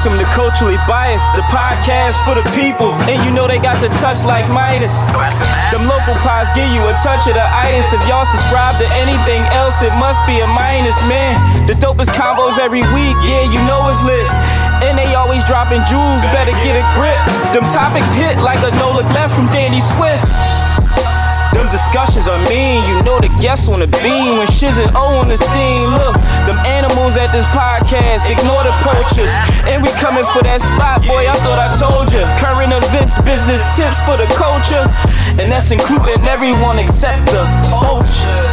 Welcome to Culturally Biased, the podcast for the people. And you know they got the touch like Midas. Them local pies give you a touch of the itis. If y'all subscribe to anything else, it must be a minus, man. The dopest combos every week, yeah, you know it's lit. And they always dropping jewels, better get a grip. Them topics hit like a no look left from Danny Swift. Them discussions are mean, you know the guests the beam when shiz and O on the scene. Look, them animals at this podcast, ignore the poachers. And we coming for that spot, boy, I thought I told you. Current events, business tips for the culture. And that's including everyone except the vultures.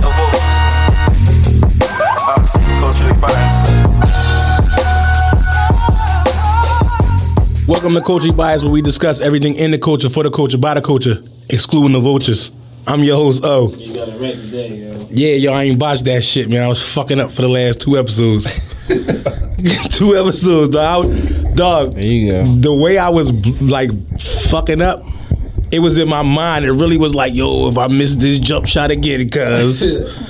No vultures. Uh, culturally biased. Welcome to Culture Bias, where we discuss everything in the culture, for the culture, by the culture, excluding the vultures. I'm your host, O. You got it right today, yo. Yeah, yo, I ain't botched that shit, man. I was fucking up for the last two episodes. two episodes, dog. I- dog. There you go. The way I was like fucking up, it was in my mind. It really was like, yo, if I miss this jump shot again, cuz.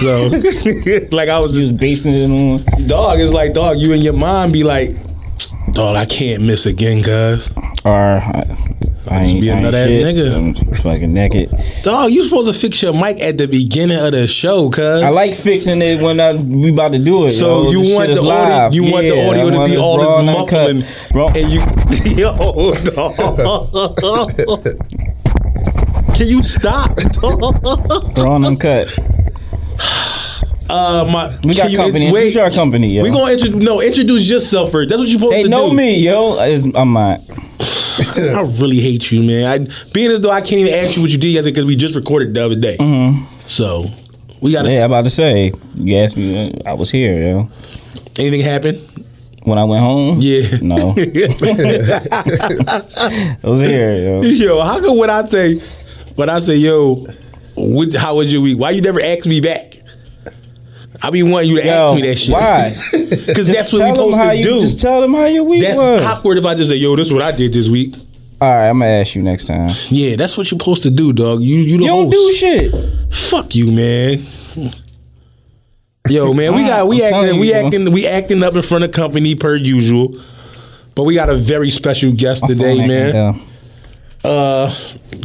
So, like I was just, basing it on. dog. It's like, dog. You and your mind be like, dog. I can't miss again, cuz. Or I, I ain't, be another ass shit. nigga. I'm fucking naked. Dog, you supposed to fix your mic at the beginning of the show, cuz. I like fixing it when I, we about to do it. So yo. you want the audio, you want the Yeah, audio to be all this muffling, Raw- and you, yo, dog. Can you stop? and uncut. Uh, my, We got can you- company. Introduce our company, yo. We gonna introduce. No, introduce yourself first. That's what you supposed They to do. They know me, yo. It's, I'm not. I really hate you, man. I, being as though I can't even ask you what you did yesterday because we just recorded the other day. So we got to. Mm-hmm. Yeah, I'm about to say. You asked me. uh, I was here, yo. anything happen? When I went home. Yeah. No. I was here, yo. Yo, how come when I say, when I say, yo, what, how was your week? Why you never ask me back? I be wanting you to Yo, ask me that shit. why? Because that's what we supposed to you, do. Just tell them how your week That's was. awkward if I just say, yo, this is what I did this week. All right, I'm gonna ask you next time. Yeah, that's what you're supposed to do, dog. You you You don't do shit. Fuck you, man. Yo, man, we got we I'm acting we acting we acting up in front of company per usual. But we got a very special guest My today, man. uh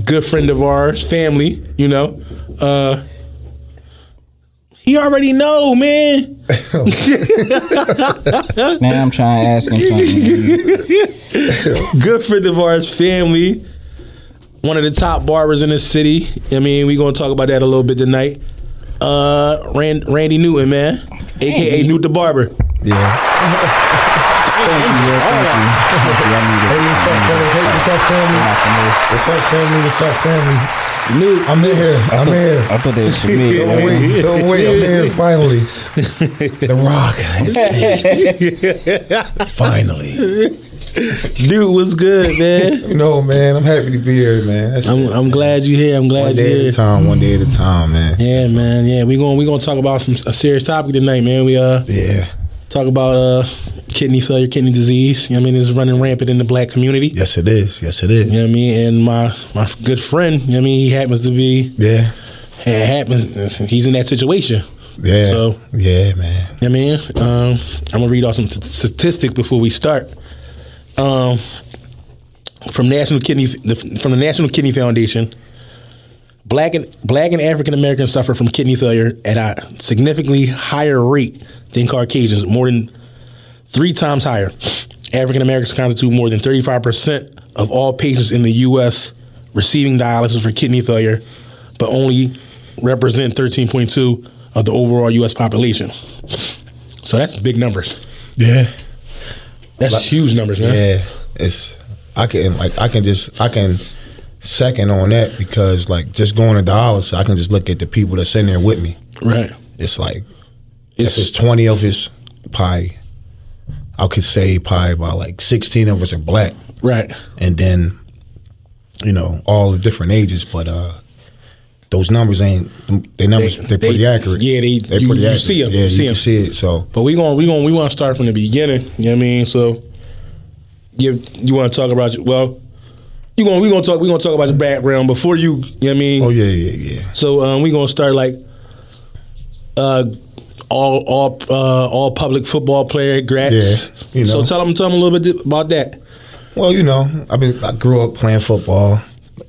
good friend of ours, family, you know. Uh he already know, man. Now I'm trying to ask him something. Good for of ours, family. One of the top barbers in the city. I mean, we're gonna talk about that a little bit tonight. Uh Rand, Randy Newton, man. AKA Randy. Newt the Barber. Yeah. Thank you, yo. Thank you. Thank you. I need Hey, what's up, family? Hey, what's up, family? Not for me. What's up, family? What's up, family? Newt. I'm in here. I'm in here. I thought they was for me. Don't yo. wait. Don't wait. I'm in here finally. The Rock. finally. Dude, was good, man. You know, man, I'm happy to be here, man. That's I'm, I'm glad you're here. I'm one glad you're day at here. a time, one day at a time, man. Yeah, man. Yeah, we're going we gonna talk about some a serious topic tonight, man. We uh Yeah. Talk about uh kidney failure, kidney disease. You know what I mean? It's running rampant in the black community. Yes, it is. Yes, it is. You know what I mean? And my my good friend, you know what I mean, he happens to be Yeah. it happens he's in that situation. Yeah. So yeah, man. you know what I mean? Um, I'm gonna read off some t- statistics before we start. Um, from National Kidney the, from the National Kidney Foundation, black and black and African Americans suffer from kidney failure at a significantly higher rate than Caucasians, more than three times higher. African Americans constitute more than 35 percent of all patients in the U.S. receiving dialysis for kidney failure, but only represent 13.2 of the overall U.S. population. So that's big numbers. Yeah. That's huge numbers, man. Yeah. It's I can like I can just I can second on that because like just going to dialysis, I can just look at the people that's in there with me. Right. It's like It's, if it's twenty of us, probably I could say probably about like sixteen of us are black, right. and then you know all the different ages, but uh those numbers ain't they numbers They- are pretty they- accurate. yeah, they- they you- pretty you accurate. see 'em, Yeah, you see, you, see 'em. can see it. So But we going we going we want to start from the beginning. You know what I mean? So you you want to talk about well, you going we to talk we to talk about your background before you, you know what I mean? oh yeah, yeah, yeah. So um, we going to start like uh all all uh, all public football player grats. Yeah, you So tell them tell them a little bit about that. Well, you know, I mean, I grew up playing football.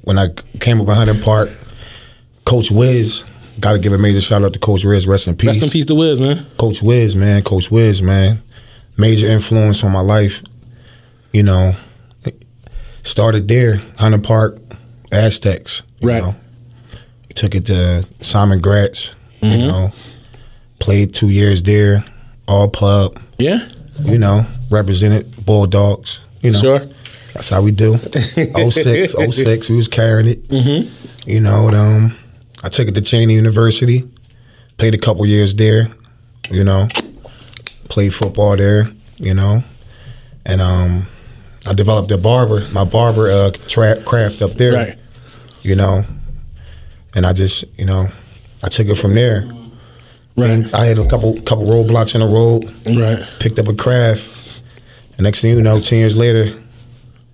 When I came up in Hunting Park, Coach Wiz, got to give a major shout out to Coach Wiz. Rest in peace. Rest in peace to Wiz, man. Coach Wiz, man. Coach Wiz, man. Major influence on my life. You know, started there, Hunting Park, Aztecs. You Right. Know. Took it to Simon Gratz. You know, played two years there, all pub. Yeah, You know, represented Bulldogs. You know, sure. that's how we do. 06, 06, we was carrying it. Mm-hmm. You know, and, um, I took it to Cheyney University, played a couple years there. You know, played football there. You know, and um, I developed a barber, my barber uh, tra- craft up there. Right. You know, and I just, you know, I took it from there. Right. And I had a couple couple roadblocks in the road, Right. picked up a craft. And next thing you know, ten years later,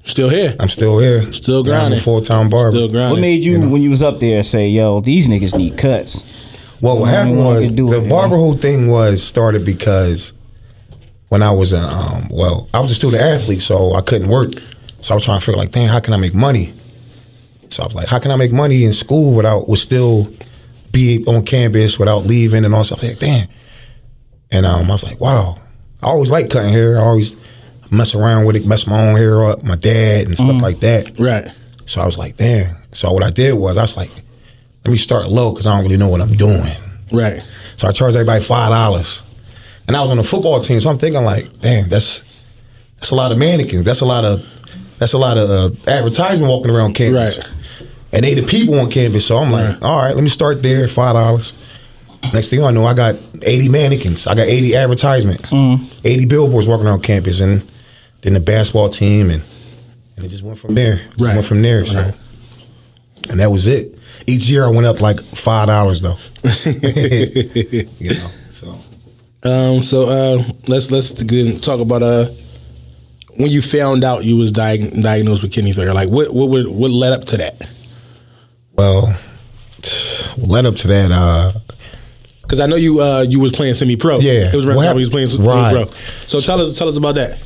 Still here. I'm still here. Still I'm grinding. full time barber. Still grinding. What made you, when you was up there, say, "Yo, these niggas need cuts"? Well, what What happened was the it, barber man? whole thing was started because when I was a um, well, I was a student athlete, so I couldn't work. So I was trying to figure like, dang, how can I make money? So I was like, how can I make money in school without would still be on campus without leaving and all stuff? Like, damn. And um, I was like, wow. I always like cutting hair. I always mess around with it, mess my own hair up, my dad and stuff like that. Right. So I was like, damn. So what I did was I was like, let me start low because I don't really know what I'm doing. Right. So I charged everybody five dollars, and I was on the football team. So I'm thinking like, damn, that's that's a lot of mannequins. That's a lot of that's a lot of uh, advertisement walking around campus. Right. And they the people on campus. So I'm like, Right. all right, let me start there, five dollars. Next thing I know, I got 80 mannequins. I got 80 advertisement, 80 billboards walking around campus, and then the basketball team, and and it just went from there. Just Right. went from there. So, Right. and that was it. Each year I went up like five dollars though. you know, so. Um. So uh, let's let's talk about uh when you found out you was diag- diagnosed with kidney failure. Like what what would- what led up to that? Well, led up to that, uh, Because I know you uh you was playing semi pro. Yeah. It was right What was playing semi pro. right. So tell us tell us about that.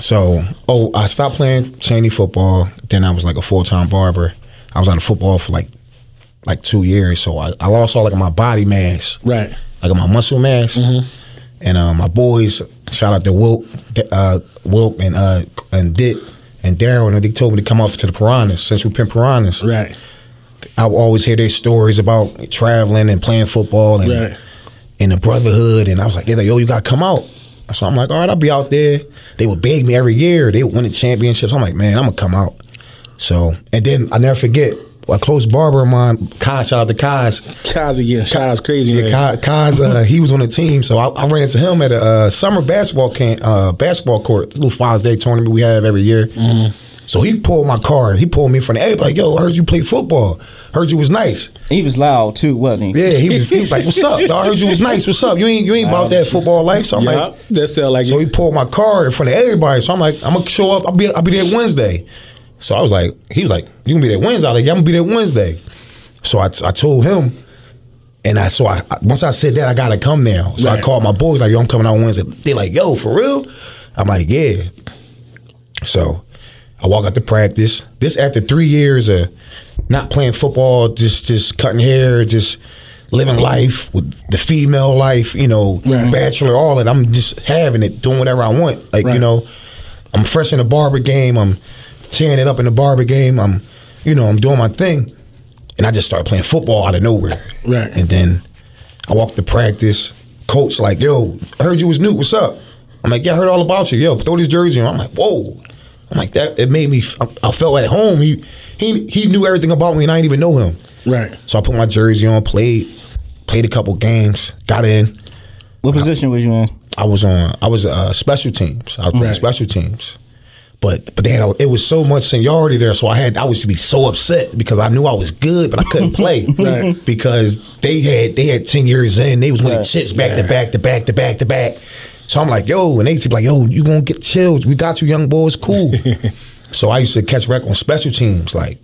so oh, I stopped playing Cheyney football. Then I was like a full time barber. I was out of football for like like two years. So I, I lost all like my body mass, Right. like my muscle mass. And uh, my boys, shout out to Wilk, uh, Wilk and uh, and Dit and Daryl, and they told me to come off to the Piranhas, Central Penn Piranhas. Right. I would always hear their stories about traveling and playing football and Right. and the brotherhood. And I was like, they're like, yo, you gotta come out. So I'm like, all right, I'll be out there. They would beg me every year. They would win the championships. I'm like, man, I'm gonna come out. So and then I never forget a close barber of mine, Kai, shout out to Kai's. Kaz again. Shout out crazy man. Yeah, Kai, Kai's, uh, he was on the team, so I, I ran into him at a uh, summer basketball camp, uh, basketball court, little Father's Day tournament we have every year. So he pulled my card. He pulled me from the. Hey, like, yo, I heard you play football. Heard you was nice. He was loud too, wasn't he? Yeah, he was, he was like, "What's up? I heard you was nice. What's up? You ain't you ain't about that football life." So I'm Yeah, like, that sound like so he pulled my card in front of everybody. So I'm like, I'm gonna show up. I'll be I'll be there Wednesday. So I was like, he was like, you gonna be there Wednesday? I was like, yeah, I'm gonna be there Wednesday. So I, I told him, and I so I once I said that I gotta come now. So I called my boys like, yo, I'm coming out Wednesday. They like, yo, for real? I'm like, yeah. So I walk out to practice. This after three years of not playing football, just just cutting hair, just living life with the female life, you know, Right. bachelor, all that. I'm just having it, doing whatever I want. Like, Right. you know, I'm fresh in the barber game. I'm tearing it up in the barber game. I'm, you know, I'm doing my thing. And I just started playing football out of nowhere. Right. And then I walked to practice. Coach like, yo, I heard you was new. What's up? I'm like, yeah, I heard all about you. Yo, throw this jersey on. I'm like, whoa. I'm like that. It made me. I, I felt at home. He he he knew everything about me, and I didn't even know him. Right. So I put my jersey on, played, played a couple games, got in. What position was you in? I was on. I was uh, special teams. I was playing Right. special teams. But but they had a, it was so much seniority there, so I had I was to be so upset because I knew I was good, but I couldn't play Right. because they had they had ten years in, they was winning Right. chips back to back to back to back to back. So I'm like, yo, and they used be like, yo, you gonna get chilled? We got you, young boys, cool. so I used to catch wreck on special teams, like.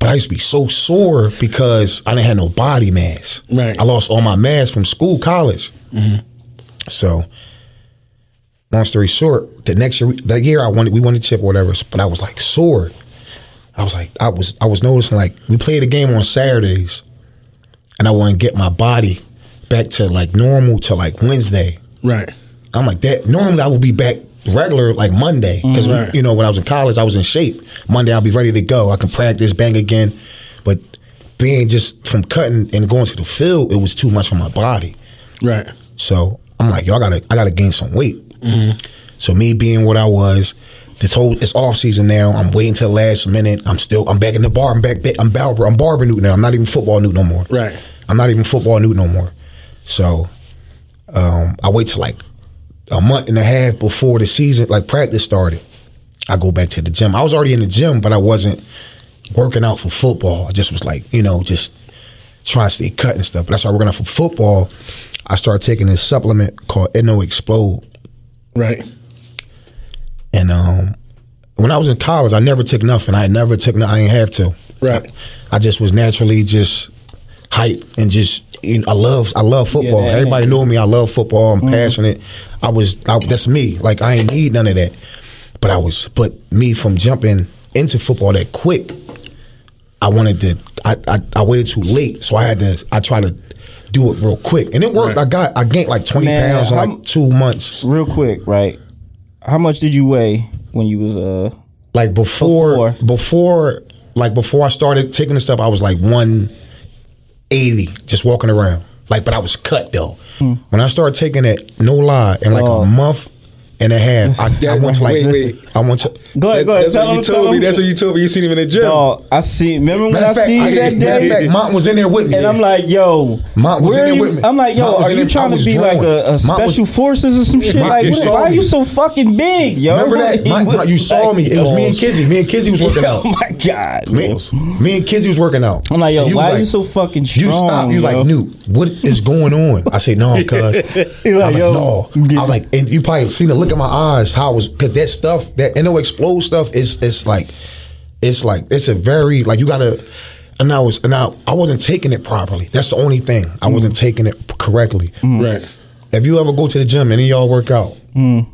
But I used to be so sore because I didn't have no body mass. Right. I lost all my mass from school, college. Mm-hmm. So, long story short, the next year, that year I wanted, we won the chip or whatever, but I was like sore. I was like, I was, I was noticing like we played a game on Saturdays, and I want to get my body back to like normal to like Wednesday. Right. I'm like that. Normally I would be back regular like Monday because Right. Mm-hmm. you know when I was in college I was in shape. Monday I'll be ready to go. I can practice, bang again. But being just from cutting and going to the field, it was too much on my body. Right. So I'm like, yo, I gotta, I gotta gain some weight. So me being what I was, this whole it's off season now. I'm waiting till the last minute. I'm still, I'm back in the bar. I'm back. I'm barber. I'm barber Newt now. I'm not even football Newt no more. Right. I'm not even football Newt no more. So um, I wait till like a month and a half before the season, like practice started. I go back to the gym. I was already in the gym, but I wasn't working out for football. I just was like, you know, just trying to stay cut and stuff. But I started working out for football. I started taking this supplement called NO Explode. Right. And um, when I was in college, I never took nothing. I never took nothing. I ain't have to. Right. I, I just was naturally just hype and just you know, I love I love football. that Everybody know me. I love football. I'm passionate. I was I, that's me. Like I ain't need none of that. But I was but me from jumping into football that quick. I wanted to. I, I I waited too late, so I had to. I tried to do it real quick, and it worked. Right. I got I gained like twenty Man, pounds in how- like two months. Real quick, right? How much did you weigh when you was uh? like before, Before. before like before I started taking the stuff, I was like one eighty, just walking around. Like, but I was cut though. When I started taking it, no lie, in like Oh. a month and a half, I, I went to like Wait, wait. I went to. Go ahead, go ahead. That's Tell what you told tell me. That's what you told me. You seen him in the gym. Dog, I see. Remember when Matter I of fact, see you I, that matter day? fact, Mont was in there with me. And I'm like, yo, Mont was in there with me. I'm like, yo, Mont are you there- trying to be drawing. like a, a Mont was- special forces or some shit? Mont, like, what, why are you so fucking big, yo? Remember that? Mont- you saw me. It was me and Kizzy. Me and Kizzy was working out. Oh my god, Me, and Kizzy was working out. I'm like, yo, And he was why are you so fucking strong? You stop. You like, Newt, what is going on? I say, no, cuz. I'm like, no. I'm like, and you probably seen the look in my eyes how I was, because that stuff, that NO explode stuff is, it's like, it's like, it's a very, like, you gotta, and I was, and I, I wasn't taking it properly. That's the only thing. I mm. wasn't taking it correctly. Mm. Right. If you ever go to the gym, any of y'all work out, mm.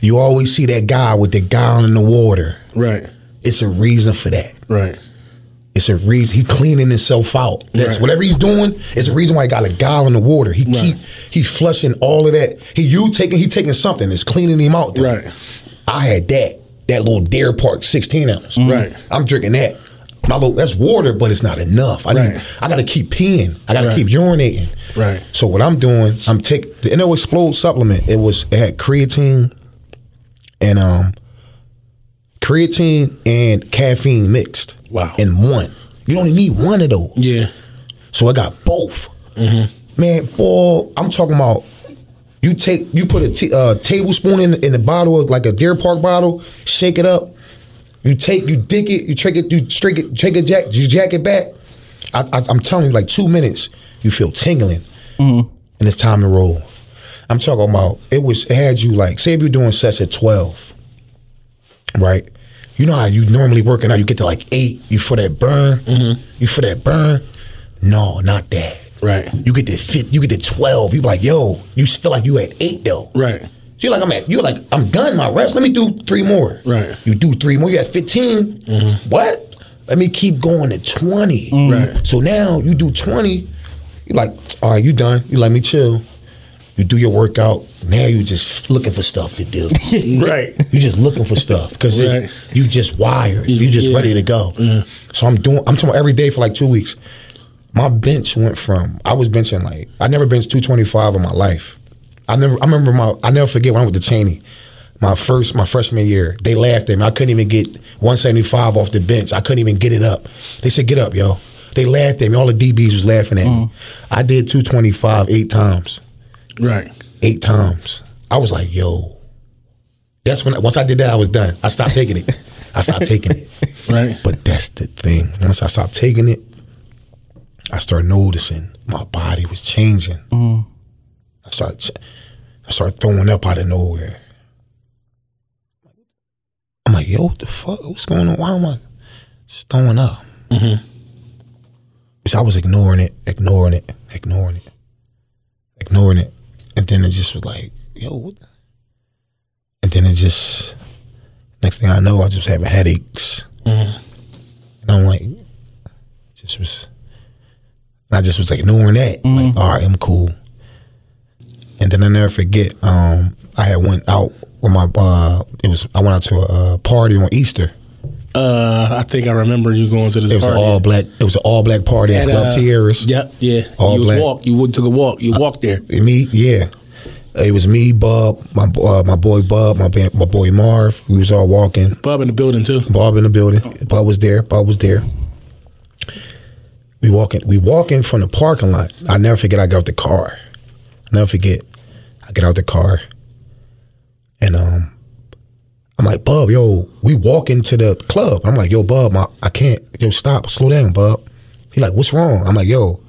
you always see that guy with the gown in the water. Right. It's a reason for that. Right. It's a reason he cleaning himself out. That's Right. whatever he's doing. It's a reason why he got a gallon the water. He keep he flushing all of that. He you taking he taking something. It's cleaning him out. though. Right. I had that that little Deer Park sixteen ounce. Right. I'm drinking that. My little, that's water, but it's not enough. I need. I got to keep peeing. I got to Right. keep urinating. Right. So what I'm doing, I'm taking the NO Explode supplement. It was it had creatine and um creatine and caffeine mixed. Wow. In one. You only need one of those. Yeah. So I got both. Mm-hmm. Man, boy, I'm talking about. You take you put a t- uh, tablespoon in in the bottle of like a Deer Park bottle, shake it up. You take you dig it, you take it, you strike it, take it, jack, you jack it back. I, I, I'm telling you, like two minutes, you feel tingling, and it's time to roll. I'm talking about it was it had you like say if you're doing sets at twelve, right? You know how you normally working out, you get to like eight, you feel that burn, mm-hmm. you feel that burn. No, not that. Right. You get to fit, you get to twelve. You be like, yo, you feel like you at eight though. Right. So you're like, I'm at, you're like, I'm done my reps. Let me do three more. Right. You do three more. You at 15. Mm-hmm. What? Let me keep going to 20. Mm. Right. So now you do 20. You're like, all right, you done. You let me chill. You do your workout. Now you're just looking for stuff to do. Right. You're just looking for stuff because Right. you just wired. You're just Yeah. ready to go. So I'm doing. I'm talking every day for like two weeks. My bench went from I was benching like I never benched 225 in my life. I never. I remember my. I never forget when I went to Cheyney. My first, my freshman year, they laughed at me. I couldn't even get 175 off the bench. I couldn't even get it up. They said, "Get up, yo." They laughed at me. All the DBs was laughing at me. Mm. I did 225 eight times Right. eight times. I was like, yo. That's when I, once I did that, I was done. I stopped taking it. I stopped taking it. Right. But that's the thing. Once I stopped taking it, I started noticing my body was changing. Mm-hmm. I started, ch- I started throwing up out of nowhere. I'm like, yo, what the fuck? What's going on? Why am I just throwing up? Mm-hmm. So I was ignoring it, ignoring it, ignoring it, ignoring it. And then it just was like, yo, what and then it just next thing I know, I just having headaches, and I'm like, just was, I just was like ignoring that, like, all right, I'm cool. And then I never forget, um, I had went out with my, uh, it was I went out to a, uh party on Easter. Uh, I think I remember you going to this It was party. an all black. It was an all black party at, At, Club uh, Tierras. Yep, yeah. All you black. walk. You went took a walk. You walked there. Me, yeah. It was me, Bub, my uh, my boy Bub, my ba- my boy Marv. We was all walking. Bub in the building too. Bob in the building. Bub was there. Bub was there. We walking. We walking from the parking lot. I never forget. I got out the car. I never forget. I get out the car, and um, I'm like, Bub, yo, we walk into the club. I'm like, yo, Bub, my, I can't. Yo, stop, slow down, Bub. He like, what's wrong? I'm like, yo,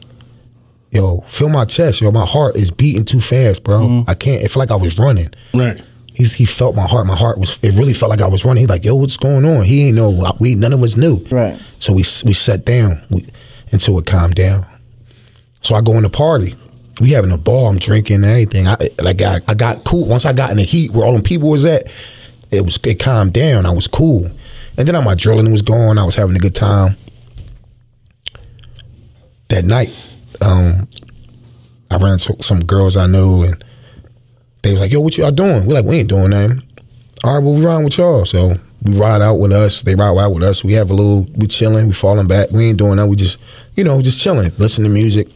yo, feel my chest, yo, my heart is beating too fast, bro. Mm-hmm. I can't. It felt like I was running. Right. He's, he felt my heart. My heart was. It really felt like I was running. He's like, "Yo, what's going on?" He ain't know. We none of us knew. Right. So we we sat down we, until it calmed down. So I go in the party. We having a ball. I'm drinking and everything. I like I, I got cool. Once I got in the heat where all them people was at, it was it calmed down. I was cool. And then all my drilling was going. I was having a good time. That night, um, I ran into some girls I knew and they was like, yo, what y'all doing? We're like, we ain't doing nothing. All right, well, we riding with y'all. So we ride out with us. They ride out with us. We have a little, we chilling, we falling back. We ain't doing that. We just, you know, just chilling, listen to music.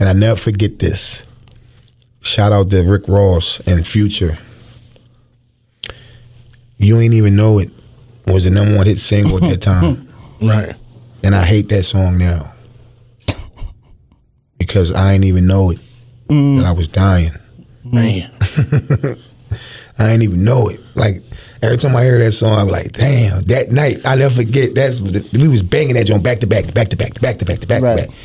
And I never forget this. Shout out to Rick Ross and Future. You ain't even know it was the number one hit single at that time. Right. And I hate that song now. Because I ain't even know it. Mm. That I was dying. Man. I didn't even know it. Like every time I hear that song, I'm like, damn. That night, I never forget. That's we was banging that joint back to back to back to back to back to back to back Right. to back.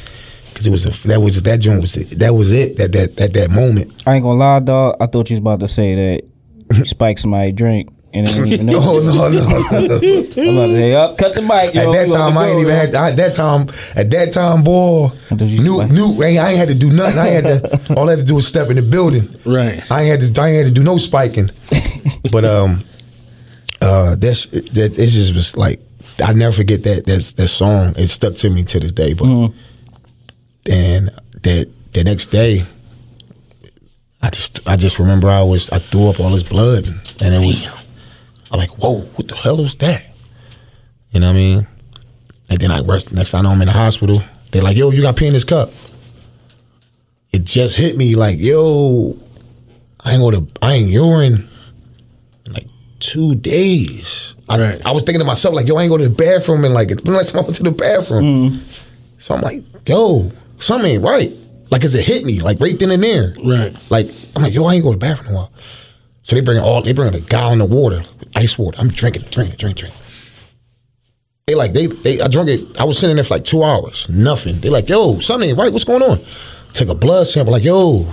Because it was a, that was that joint was it. that was it. That that at that moment. I ain't gonna lie, dog. I thought you was about to say that you spike somebody drink and they didn't even know. No, no, no. I'm about to say, up, cut the mic. Yo, at that time, I ain't even yo. had. I, at that time, at that time, boy, I thought you knew spike- knew. I ain't, had to do nothing. I had to. all I had to do was step in the building. Right. I ain't had to. I ain't had to do no spiking. but um, uh, that's that. It just was like I never forget that that that song. It stuck to me to this day. But then that the next day, I just I just remember I was I threw up all this blood and it was. I'm like, whoa, what the hell was that? You know what I mean? And then I rushed. Next time I know I'm in the hospital. They're like, yo, you got pee in this cup. It just hit me like, yo, I ain't go to I ain't urine in like two days. I, Right. I was thinking to myself like, yo, I ain't go to the bathroom in like when the last time I went to the bathroom. Mm-hmm. So I'm like, yo, something ain't right. Like, cause it hit me like right then and there. Right. Like I'm like, yo, I ain't go to the bathroom in a while. So they bring all they bring a gallon of water, ice water. I'm drinking, drinking, drinking, drinking. They like they they I drank it. I was sitting there for like two hours, nothing. They like, yo, something right. What's going on? Took a blood sample. Like, yo,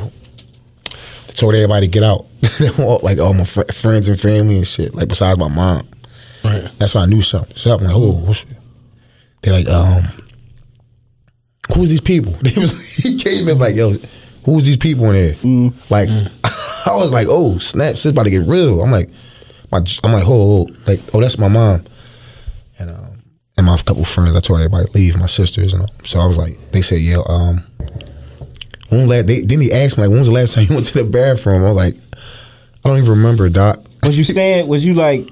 told everybody to get out. They like all my fr- friends and family and shit. Like besides my mom. Right. That's when I knew something. So I'm like, oh, what's they like, um, who's these people? They was, he came in like, yo, who's these people in there? Like, I was like, oh, snap, this about to get real. I'm like, my, I'm like, oh, oh, like, oh, that's my mom, and um, and my couple friends. I told everybody leave, my sisters, and all. so I was like, they said, yeah, um, when last, they, then he asked me like, when was the last time you went to the bathroom? I was like, I don't even remember, doc. Was you staying? Was you like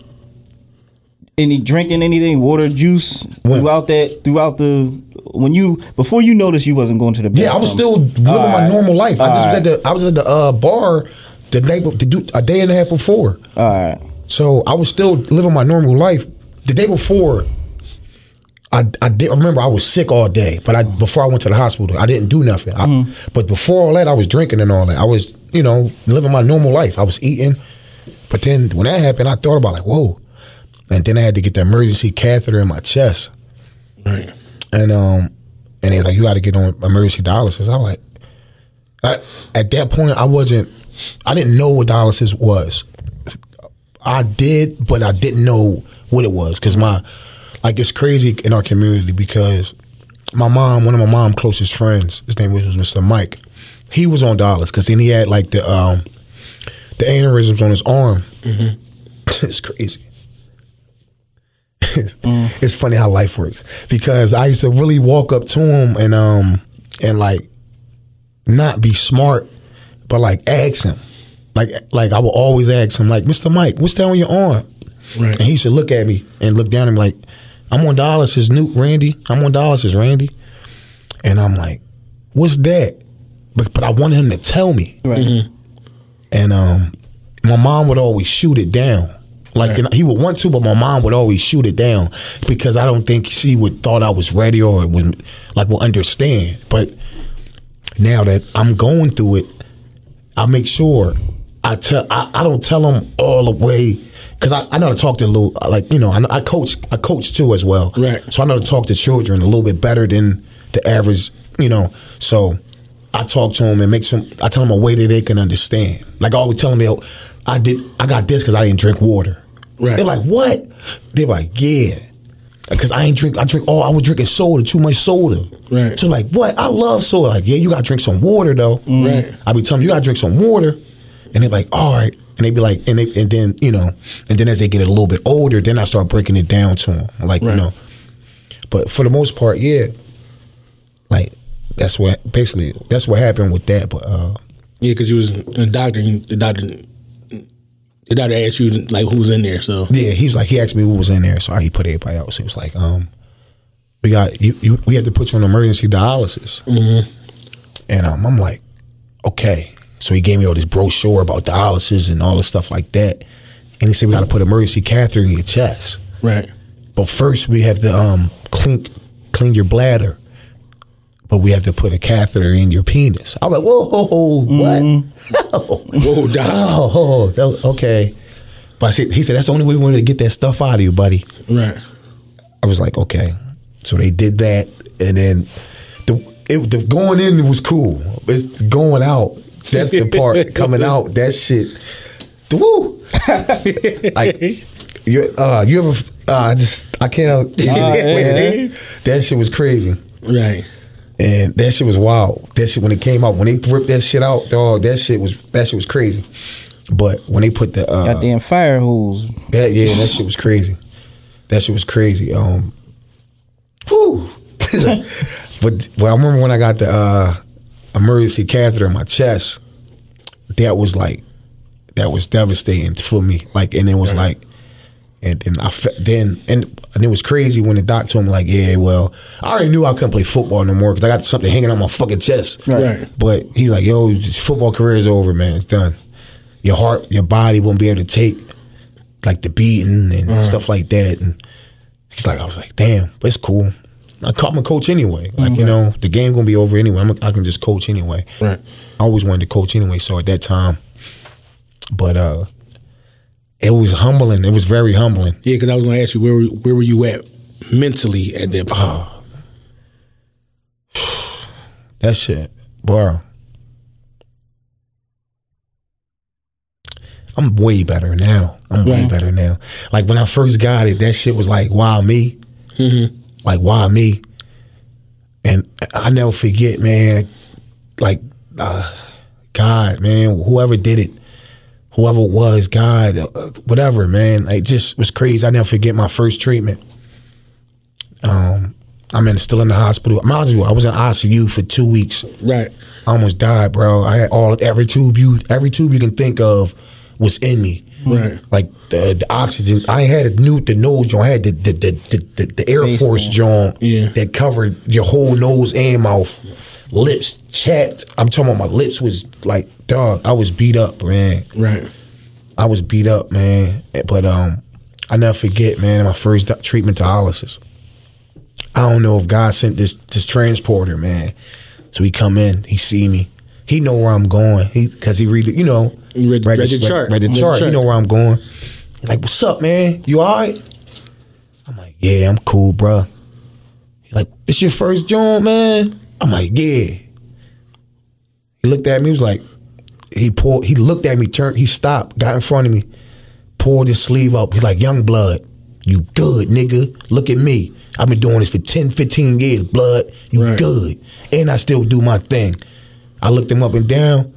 any drinking anything, water, juice When? throughout that throughout the when you before you noticed you wasn't going to the bathroom? Yeah, I was still living my Alright. normal life. I just was Alright. at the I was at the uh, bar the day the, du- a day and a half before. All right. So I was still living my normal life. The day before, I I did remember I was sick all day, but I before I went to the hospital, I didn't do nothing. I, but before all that, I was drinking and all that. I was you know living my normal life. I was eating, but then when that happened, I thought about like whoa, and then I had to get the emergency catheter in my chest. Right. And um, and it's like you got to get on emergency dialysis. I'm like, I, at that point, I wasn't, I didn't know what dialysis was. I did, but I didn't know what it was because my, like, it's crazy in our community because my mom, one of my mom's closest friends, his name was Mr. Mike. he was on dollars because then he had like the um the aneurysms on his arm. it's crazy. it's funny how life works because I used to really walk up to him and um and like not be smart, but like ask him, like like I will always ask him like Mr. Mike, what's that on your arm? Right. And he used to look at me and look down at me like, I'm on Dallas dialysis, Newt Randy. I'm on Dallas dialysis, Randy. And I'm like, what's that? But but I wanted him to tell me. Right. And um, my mom would always shoot it down. Like you know, he would want to, but my mom would always shoot it down because I don't think she would thought I was ready or would like would understand. But now that I'm going through it, I make sure I tell I, I don't tell them all the way because I, I know how to talk to a little uh, like you know I, I coach I coach too as well. Right. so I know to talk to children a little bit better than the average you know. So I talk to them and make some I tell them a way that they can understand. Like I always tell them "Yo, I did I got this because I didn't drink water. Right. they're like what? They're like yeah because I ain't drink I drink oh I was drinking soda too much soda Right. so like what I love soda like yeah you gotta drink some water though Right. I be telling them, you gotta drink some water. And they're like, all right. And they be like, and they, and then, you know, and then as they get a little bit older, then I start breaking it down to them. Like, you know. But for the most part, yeah. Like, that's what, basically, that's what happened with that. But, uh, Yeah, because you was a doctor. and The doctor, the doctor asked you like who was in there. So yeah, he was like, he asked me who was in there. So he put everybody out. So he was like, um, we got, you, you we have to put you on emergency dialysis. And um, I'm like, okay. So he gave me all this brochure about dialysis and all this stuff like that. And he said, we got to put emergency catheter in your chest. right, But first, we have to um, clean clean your bladder. But we have to put a catheter in your penis. I'm like, whoa, whoa, whoa, what? whoa, doc. Oh, oh, okay. But I said, he said, that's the only way we wanted to get that stuff out of you, buddy. right, I was like, okay. So they did that, and then the it, the going in was cool. It's going out. That's the part coming out. That shit. Woo! like you, uh, you ever? Uh, I just I can't Ah, explain it. That shit was crazy, right. And that shit was wild. That shit when it came out, when they ripped that shit out, dog. That shit was that shit was crazy. But when they put the uh, Goddamn fire hose. that yeah, that shit was crazy. That shit was crazy. Um, whew. but well, I remember when I got the uh, emergency catheter in my chest. That was like, that was devastating for me. Like, and it was like, and then I fe- then and and it was crazy when the doc told me like, yeah, well, I already knew I couldn't play football no more because I got something hanging on my fucking chest. Right. But he's like, yo, this football career is over, man. It's done. Your heart, your body won't be able to take like the beating and stuff like that. And he's like, I was like, damn, but it's cool. I caught my coach anyway. Like, you know, the game gonna be over anyway. I'm, I can just coach anyway. Right. I always wanted to coach anyway. So at that time, but uh, it was humbling. It was very humbling. Yeah, because I was going to ask you where were, where were you at mentally at that point? That shit, bro. I'm way better now. I'm way better now. Like when I first got it, that shit was like, wow, me. Like, why me? And I never forget, man. Like, uh, God, man, whoever did it, whoever it was, God, uh, whatever, man. Like, just was crazy. I never forget my first treatment. Um, I'm in, still in the hospital. Mind you, I was in ICU for two weeks. Right. I almost died, bro. I had all every tube you every tube you can think of was in me. Right. Like the, the oxygen. I had a new the nose joint. I had the the the, the, the, Air Force joint Yeah. that covered your whole nose and mouth. Lips chapped. I'm talking about my lips was like dog. I was beat up, man. Right. I was beat up, man. But um, I never forget, man. My first treatment dialysis. I don't know if God sent this this transporter, man. So he come in, he see me, he know where I'm going. He because he read, you know, He read- read the chart. read the Read the chart. He know where I'm going. He like, what's up, man? You all right? I'm like, yeah, I'm cool, bruh. He like, it's your first joint, man. I'm like, yeah. He looked at me. He was like, he pulled. He looked at me. Turned. He stopped. Got in front of me. Pulled his sleeve up. He's like, young blood, you good, nigga. Look at me. I've been doing this for 10, 15 years, blood. You Right. good. And I still do my thing. I looked him up and down.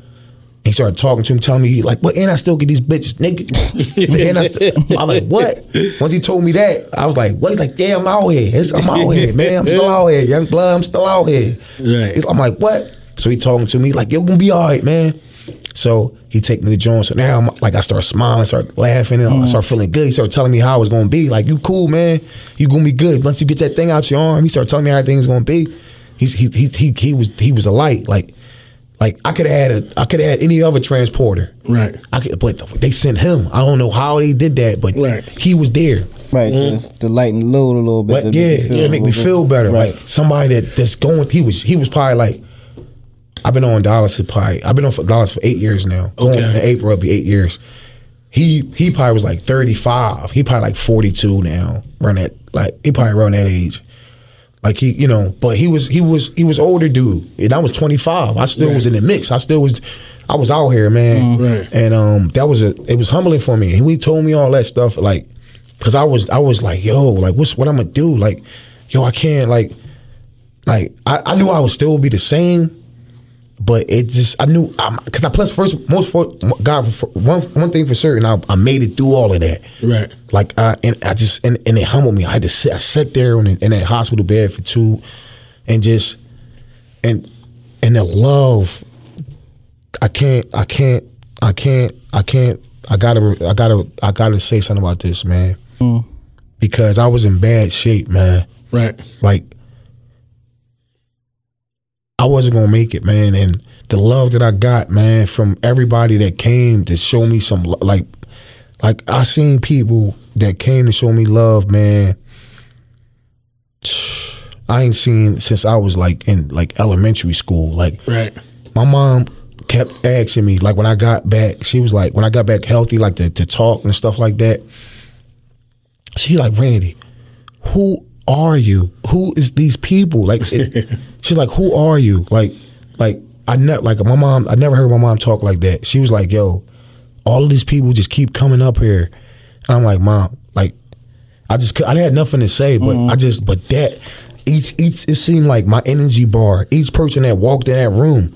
He started talking to him, telling me he like, but And I still get these bitches, nigga." and I, st- I like, "What?" Once he told me that, I was like, "What?" He's like, "Yeah, I'm out here. It's- I'm out here, man. I'm still out here. Young blood. I'm still out here." Right. I'm like, "What?" So he talking to me like, "You're gonna be all right, man." So he take me to Jones. So now I'm like, I start smiling, start laughing, and I mm-hmm. start feeling good. He started telling me how I was gonna be. Like, you cool, man. You gonna be good. Once you get that thing out your arm, he started telling me how everything's gonna be. He's he he he, he was he was a light. Like like I could have had a I could have had any other transporter. Right. I could, but they sent him. I don't know how they did that, but Right. he was there. Right, to, to lighten the load a little bit. But to yeah, make you feel yeah, a make me feel better. Right. Like somebody that that's going. He was he was probably like. I've been on Dallas for probably. I've been on for Dallas for eight years now. Going Okay. in April, it'll be eight years. He he probably was like thirty five. He probably like forty two now. Run that like he probably around that age. Like he, you know, but he was he was he was older dude, and I was twenty five. I still was in the mix. I still was, I was out here, man. Right. And um, that was a it was humbling for me. And he told me all that stuff, like, cause I was I was like, yo, like what's what I'm gonna do? Like, yo, I can't like, like I, I knew I would still be the same, but it just I knew I'm because I plus first most for God for, one one thing for certain I, I made it through all of that. Right. Like I and I just and, and it humbled me. I had to sit I sat there in, in that hospital bed for two, and just and and the love. I can't. I can't. I can't. I can't. I gotta. I gotta. I gotta say something about this, man. Mm. Because I was in bad shape, man. Right. Like I wasn't gonna make it, man. And the love that I got, man, from everybody that came to show me some like, like I seen people that came to show me love, man. I ain't seen since I was like in like elementary school. Like Right. my mom kept asking me, like when I got back, she was like, when I got back healthy, like to, to talk and stuff like that. She like Randy, who are you? Who is these people? Like, it, she's like, who are you? Like, like I never like my mom. I never heard my mom talk like that. She was like, yo, all of these people just keep coming up here, and I'm like, mom, like, I just I had nothing to say, but I mm-hmm. just but that each each it seemed like my energy bar. Each person that walked in that room,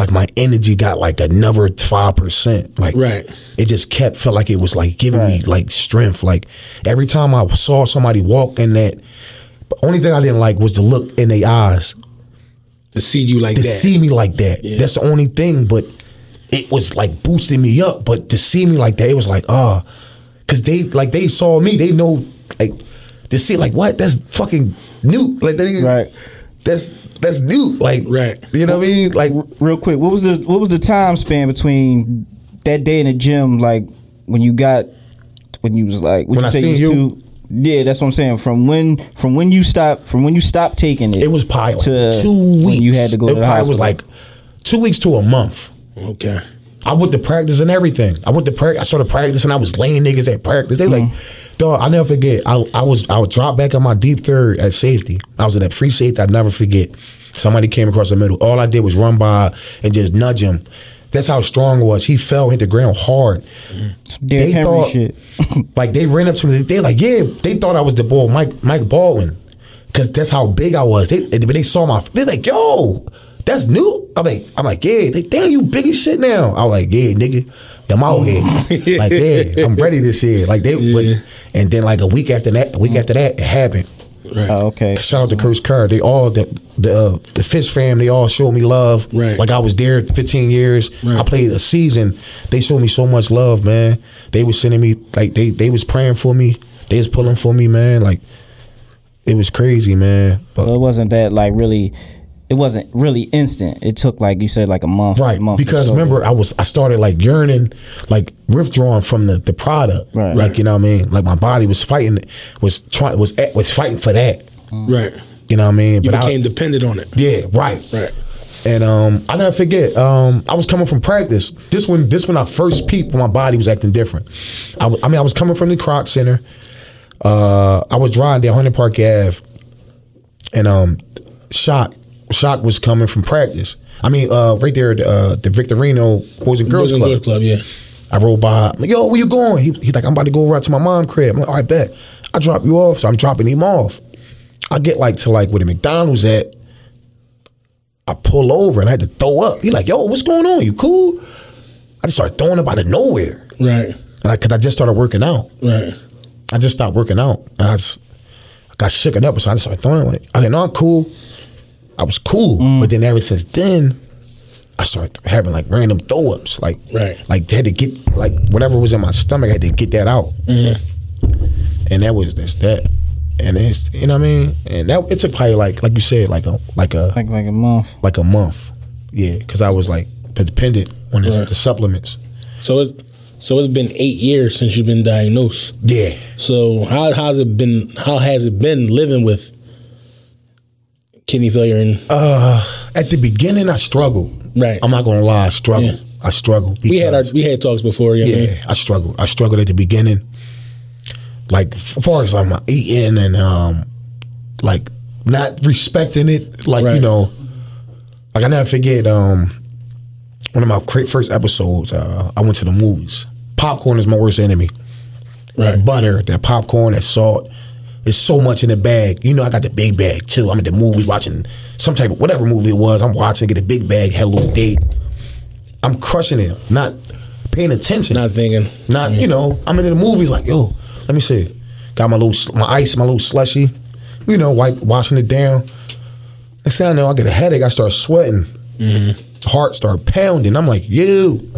like my energy got like another five percent. Like Right. it just kept felt like it was like giving me like strength. Like every time I saw somebody walk in that, the only thing I didn't like was the look in their eyes To see you like to that. see me like that. Yeah. That's the only thing. But it was like boosting me up. But to see me like that, it was like ah, because they like they saw me. They know like to see like what that's fucking new. Like they, Right. That's that's new. Like Right. You know what I mean? Like Real quick, what was the what was the time span between that day in the gym, like when you got when you was like what When I say seen you? two- yeah, that's what I'm saying. From when from when you stopped from when you stopped taking it, it was probably to two weeks. you had to go it to the probably was like two weeks to a month. Okay. I went to practice and everything. I went to practice. I started practicing. I was laying niggas at practice. They like, mm-hmm. Dog. I never forget. I, I was I would drop back on my deep third at safety. I was at that free safety. I never forget. Somebody came across the middle. All I did was run by and just nudge him. That's how strong it was. He fell, hit the ground hard. Derrick they Henry thought, shit. like they ran up to me. They like, yeah. They thought I was the ball, Mike Mike Baldwin, because that's how big I was. They when they saw my, they like, yo, that's new. I'm like, I'm like, yeah. They damn, you big as shit now. I was like, yeah, nigga, I'm out here. like, yeah, I'm ready this year. Like they, Yeah. but, and then like a week after that, a week after that, it happened. Right. Oh, okay. Shout out to Curse Kerr. They all the the uh, the Fish fam. They all showed me love. Right. Like I was there 15 years. Right. I played a season. They showed me so much love, man. They was sending me like they they was praying for me. They was pulling for me, man. Like it was crazy, man. But So it wasn't that like really. It wasn't really instant. It took like you said, like a month. Right, a month because so. remember, I was I started like yearning, like withdrawing from the the product. Right. Like you know what I mean. Like my body was fighting, was trying, was at, was fighting for that. Right. You know what I mean. You I- became dependent on it. Yeah, right. Right. And um, I never forget. Um, I was coming from practice. This one, this when I first peeped, when my body was acting different. I, w- I mean, I was coming from the Kroc Center. Uh, I was driving down Hunting Park Ave, and um, shock, shock was coming from practice. I mean, uh, right there, uh, the Victorino Boys and Girls Boys and Club. Club. Yeah. I rode by. I'm like, yo, where you going? He, he's like, I'm about to go right to my mom crib. I'm like, all right, bet. I drop you off. So I'm dropping him off. I get like to like where the McDonald's at. I pull over and I had to throw up. He like, yo, what's going on? You cool? I just started throwing up out of nowhere. Right. And I, cause I just started working out. Right. I just stopped working out. And I just I got shooken up. So I just started throwing up. Like, I said, no, I'm cool. I was cool. Mm. But then ever since then, I started having like random throw ups. Like, Right. like they had to get, like, whatever was in my stomach, I had to get that out. Mm-hmm. And that was this, that. And it's, you know what I mean? And that, it took probably like, like you said, like a, like a, Like like a month. like a month. Yeah. Cause I was like dependent on the, Right. the supplements. So it so it's been eight years since you've been diagnosed. Yeah. So how how's it been? How has it been living with kidney failure and At the beginning, I struggled. Right. I'm not gonna lie, I struggled. Yeah. I struggled. we had our we had talks before. You know what I mean? Yeah, I struggled. I struggled at the beginning. Like as far as my eating and um, like not respecting it. Like you know, like I never forget um, one of my first episodes. Uh, I went to the movies. Popcorn is my worst enemy. Right. Butter, that popcorn, that salt. It's so much in the bag. You know, I got the big bag too. I'm at the movies watching some type of whatever movie it was. I'm watching, get a big bag, had a little date. I'm crushing it, not paying attention. Not thinking. Not you know, I'm in the movies like yo. Let me see. Got my little my ice, my little slushy. You know, wipe washing it down. Next thing I know, I get a headache. I start sweating. Mm-hmm. Heart start pounding. I'm like, you.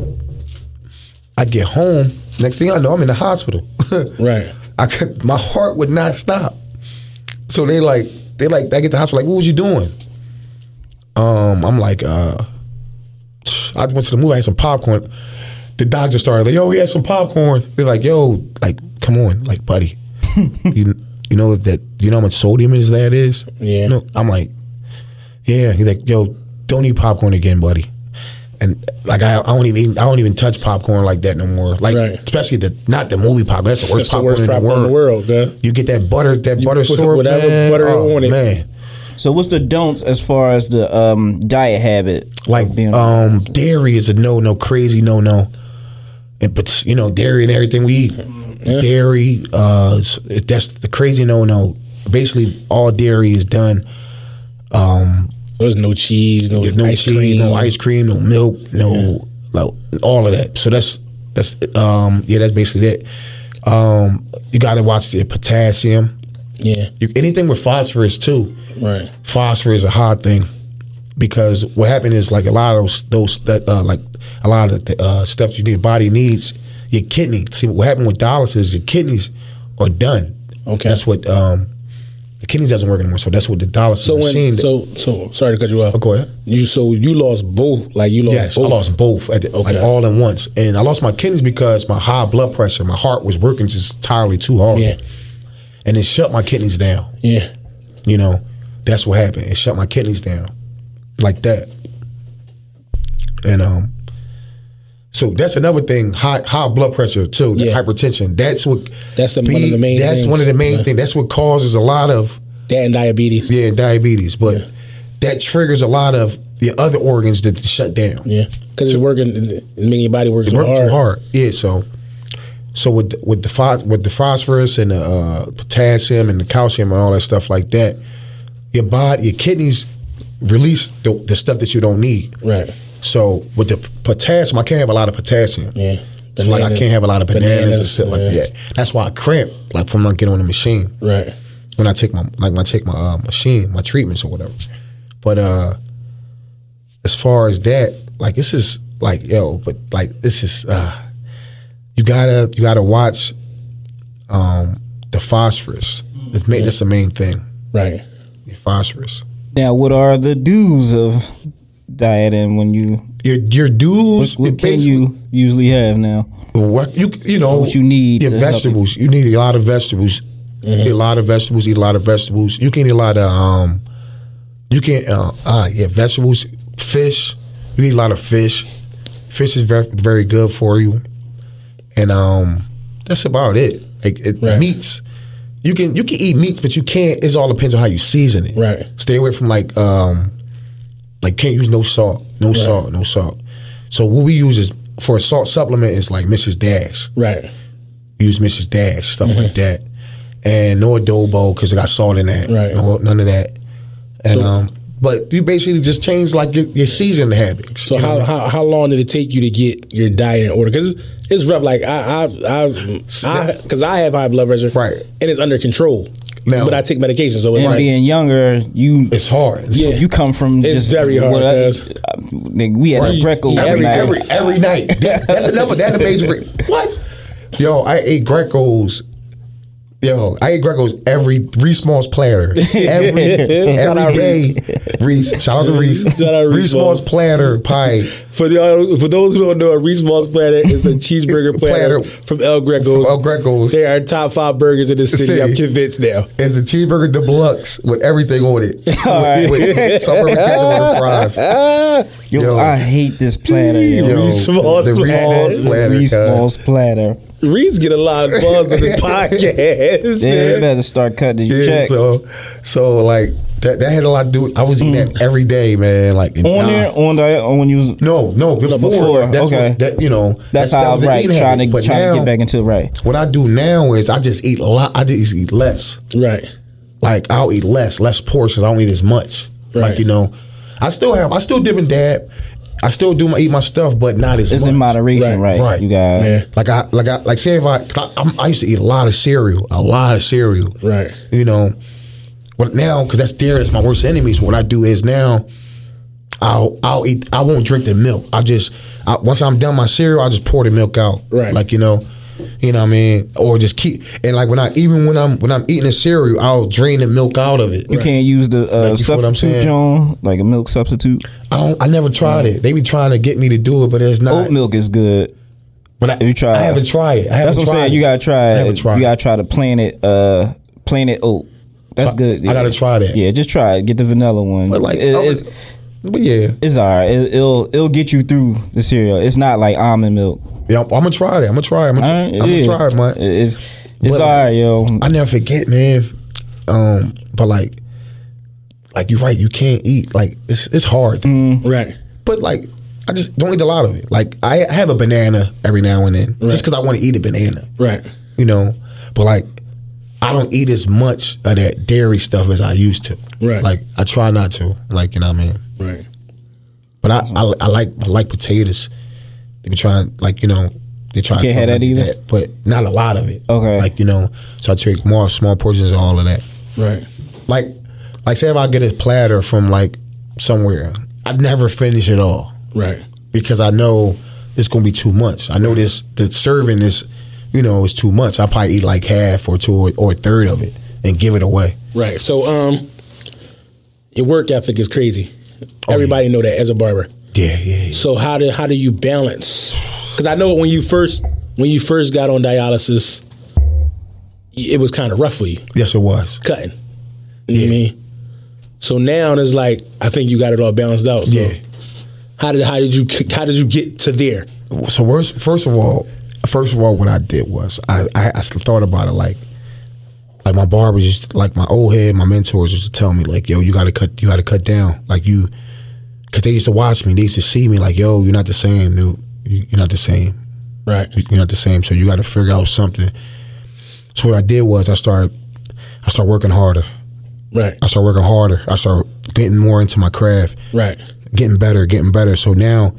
I get home. Next thing I know, I'm in the hospital. Right. I could, my heart would not stop. So they like, they like, I get to the hospital. Like, what was you doing? Um, I'm like, uh, I went to the movie. I had some popcorn. The doctor started like, yo, he had some popcorn. They're like, yo, like, come on, like, buddy, you you know that you know how much sodium is that is. Yeah. You know, I'm like, yeah. He's like, yo, don't eat popcorn again, buddy. And like I, I don't even I don't even touch popcorn like that no more. Like Right. especially the not the movie popcorn. That's the worst That's the popcorn, worst in, the popcorn in the world, huh? You get that butter, that butter put syrup, whatever man. butter oh, on it. man. So what's the don'ts as far as the um, diet habit? Like being- um, dairy is a no, no, crazy no, no. And but you know, dairy and everything we eat, dairy, uh, that's the crazy no, no. Basically, all dairy is done. There's no cheese, no, no ice cheese, cream, no ice cream, no milk, no like all of that. So that's that's um yeah, that's basically it. Um, you got to watch the potassium. Yeah. You, anything with phosphorus too. Right. phosphorus is a hard thing because what happened is like a lot of those those that uh, like a lot of the uh, stuff you need body needs your kidney. See what happened with dialysis, your kidneys are done. Okay. that's what um, the kidneys doesn't work anymore. So that's what the dialysis So machine. when so so sorry to cut you off. Oh, go ahead. You so you lost both like you lost Yes, both. I lost both at the, like all in once, and I lost my kidneys because my high blood pressure, my heart was working just entirely too hard, Yeah. and it shut my kidneys down. Yeah. You know, that's what happened. It shut my kidneys down like that. And um so that's another thing, high high blood pressure too, the Yeah. hypertension. That's what That's the- one of the main That's things. one of the main Yeah. things. That's what causes a lot of That and diabetes. yeah, diabetes. But Yeah. that triggers a lot of the other organs that shut down. Yeah. Because it's working it's making your body work so worked hard. too hard. Yeah, so so with the, with the with the phosphorus and the uh, potassium and the calcium and all that stuff like that, your body, your kidneys release the, the stuff that you don't need. Right. So with the potassium, I can't have a lot of potassium. Yeah. So like I can't have a lot of bananas, and shit like yeah. that. That's why I cramp like from not getting on the machine Right. when I take my like when I take my uh, machine, my treatments or whatever. But uh as far as that, like this is like yo, but like this is uh you gotta you gotta watch um the phosphorus. It's ma- That's the main thing. Right. The phosphorus. now, what are the do's of dieting when you? Your your What, dues. what it can you usually have now? What you you know What you need Your vegetables. You need a lot of vegetables. Eat a lot of vegetables. Eat a lot of vegetables. You can eat a lot of um. You can uh, uh yeah vegetables, fish. You eat a lot of fish. Fish is very very good for you, and um that's about it. Like it, Right. meats. You can you can eat meats, but you can't. It all depends on how you season it. Right. Stay away from like um like can't use no salt, no salt, no salt. So what we use is for a salt supplement is like Mrs. Dash. Right. Use Mrs. Dash stuff Mm-hmm. like that, and no adobo because it got salt in that. Right. No, none of that. And So- um, But you basically just change like your, your season habits. So you know? how, how how long did it take you to get your diet in order? Because it's rough. Like I I I because I, have high blood pressure, Right. and it's under control. Now- but I take medication, so it's And like being younger, you it's hard. Yeah. you come from It's just very hard, what I- nigga, we had Right. a Greco every, every night. every every night. That- that's another that's a major what? Yo, I ate Greco's. Yo, I ate Greco's every Reese Smalls platter every Shout out every day. Reese, shout out to Reese. Shout out Reese Reese Smalls Smalls. platter pie. For the uh, for those who don't know, a Reese Smalls platter is a cheeseburger platter, Platter. from El Greco's. From El Greco's. They are top five burgers in the city. City. I'm convinced now. It's a cheeseburger deluxe with everything on it. All right. with, with suburban ketchup on the fries. Yo, Yo. I hate this platter. Yo. Yo, Reese Smalls platter. Reese cuz. Smalls platter. Reese get a lot of buzz on this podcast. Yeah, you better start cutting your Yeah, check. so so like that that had a lot to do. with I was eating that every day, man. Like and Mm. on nah. there, on the, on when you was No, no, before. before, That's okay. what, that you know. that's, that how was the right eating trying habit. to But trying now, to get back into it right. What I do now is I just eat a lot. I just eat less. Right. Like I'll eat less, less portions. I don't eat as much. Right. Like you know, I still have. I still dip and dab. I still do my eat my stuff, but not as It's much. in moderation, Right, right? right. You got Yeah. Like I like I like say if I, I'm- I used to eat a lot of cereal, a lot of cereal. Right. You know, but now because that's there, it's my worst enemy. So what I do is now, I'll I'll eat. I won't drink the milk. I just I, once I'm done my cereal, I just pour the milk out. Right. Like you know, you know what I mean, or just keep and like when I even when I'm when I'm eating a cereal, I'll drain the milk out of it. you can't use the uh, Like, you what I'm substitute. John, like a milk substitute. I don't. I never tried it. They be trying to get me to do it, but it's not. Oat milk is good. But I, you try I haven't tried it. I haven't That's what I'm saying. it. You gotta try I it. haven't tried You it. gotta try the Planet uh Planet Oat. That's So good. I gotta try that. Yeah, just try it. Get the vanilla one. But like, It- it's but yeah, it's alright. It, it'll it'll get you through the cereal. It's not like almond milk. Yeah. I'm, I'm gonna try it. I'm gonna try it. I'm gonna, Alright, tr- it I'm gonna try it, man. It- It's it's But, alright, yo. I never forget, man. Um, but like, like you're right. You can't eat like it's it's hard. Right. But like, I just don't eat a lot of it. Like I have a banana every now and then, just because I want to eat a banana. Right. You know, but like. I don't eat as much of that dairy stuff as I used to. Right. Like I try not to. Like you know what I mean. Right. But I, I, I like I like potatoes. They be trying like you know they try You to can't tell have me that to either? eat but not a lot of it. Okay. like you know, so I take more small portions of all of that. Right. Like like say if I get a platter from like somewhere, I'd never finish it all Right. because I know it's gonna be too much. I know this the serving is you know is too much. I probably eat like half or two or, or a third of it and give it away. Right. So um your work ethic is crazy. Oh, Everybody know that as a barber. Yeah, yeah, yeah. So how do how do you balance? Because I know when you first when you first got on dialysis, it was kind of rough for you Yes, it was. cutting. You know what I Yeah. mean? So now it's like I think you got it all balanced out. So Yeah. How did how did you how did you get to there? so first, first of all, first of all, what I did was I, I, I thought about it like, like my barbers used, like my old head, my mentors used to tell me like, yo, you got to cut, you got to cut down, like you, because they used to watch me, they used to see me like, yo, you're not the same, dude, you, you're not the same, Right. you're not the same, so you got to figure out something. So what I did was I started, I started working harder. Right. I started working harder. I started getting more into my craft Right. getting better, getting better. So now,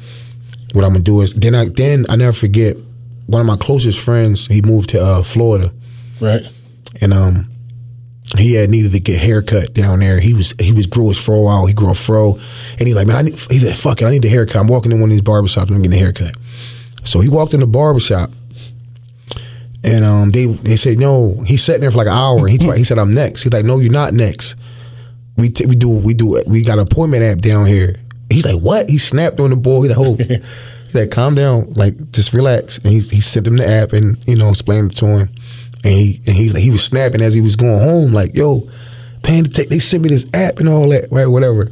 what I'm gonna do is then I then I never forget one of my closest friends. He moved to uh, Florida, Right. and um, he had needed to get haircut down there. He was he was grew his fro out. He grew a fro, and he's like, man, I need, he said, fuck it, I need a haircut. I'm walking in one of these barbershops. I'm getting a haircut. So he walked in the barbershop. And um, they they said no. He's sitting there for like an hour. He he said I'm next. He's like, no, you're not next. We t- we do we do we got an appointment app down here. He's like, what? He snapped on the boy. He's like, oh, he's like, calm down, like just relax. And he he sent him the app and you know explained it to him. And he and he he was snapping as he was going home, like, yo, man, they, they sent me this app and all that, right? Whatever.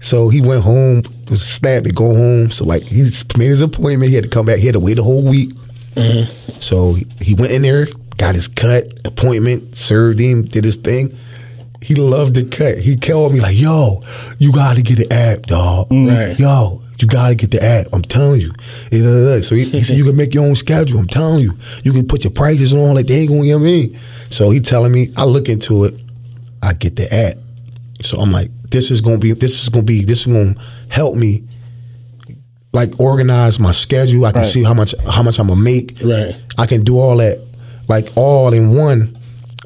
So he went home, was snapping, go home. So like he made his appointment. He had to come back. He had to wait a whole week. Mm-hmm. So he, he went in there, got his cut, appointment, served him, did his thing. He loved the cut. He called me like, "Yo, you got to get the app, dog. Mm. Right. Yo, you got to get the app. I'm telling you." So he, he said, "You can make your own schedule. I'm telling you. You can put your prices on like they ain't gonna get me." So he telling me, I look into it. I get the app. So I'm like, this is gonna be this is gonna be this is gonna help me like organize my schedule. I can Right. see how much how much I'm gonna make. Right. I can do all that like all in one.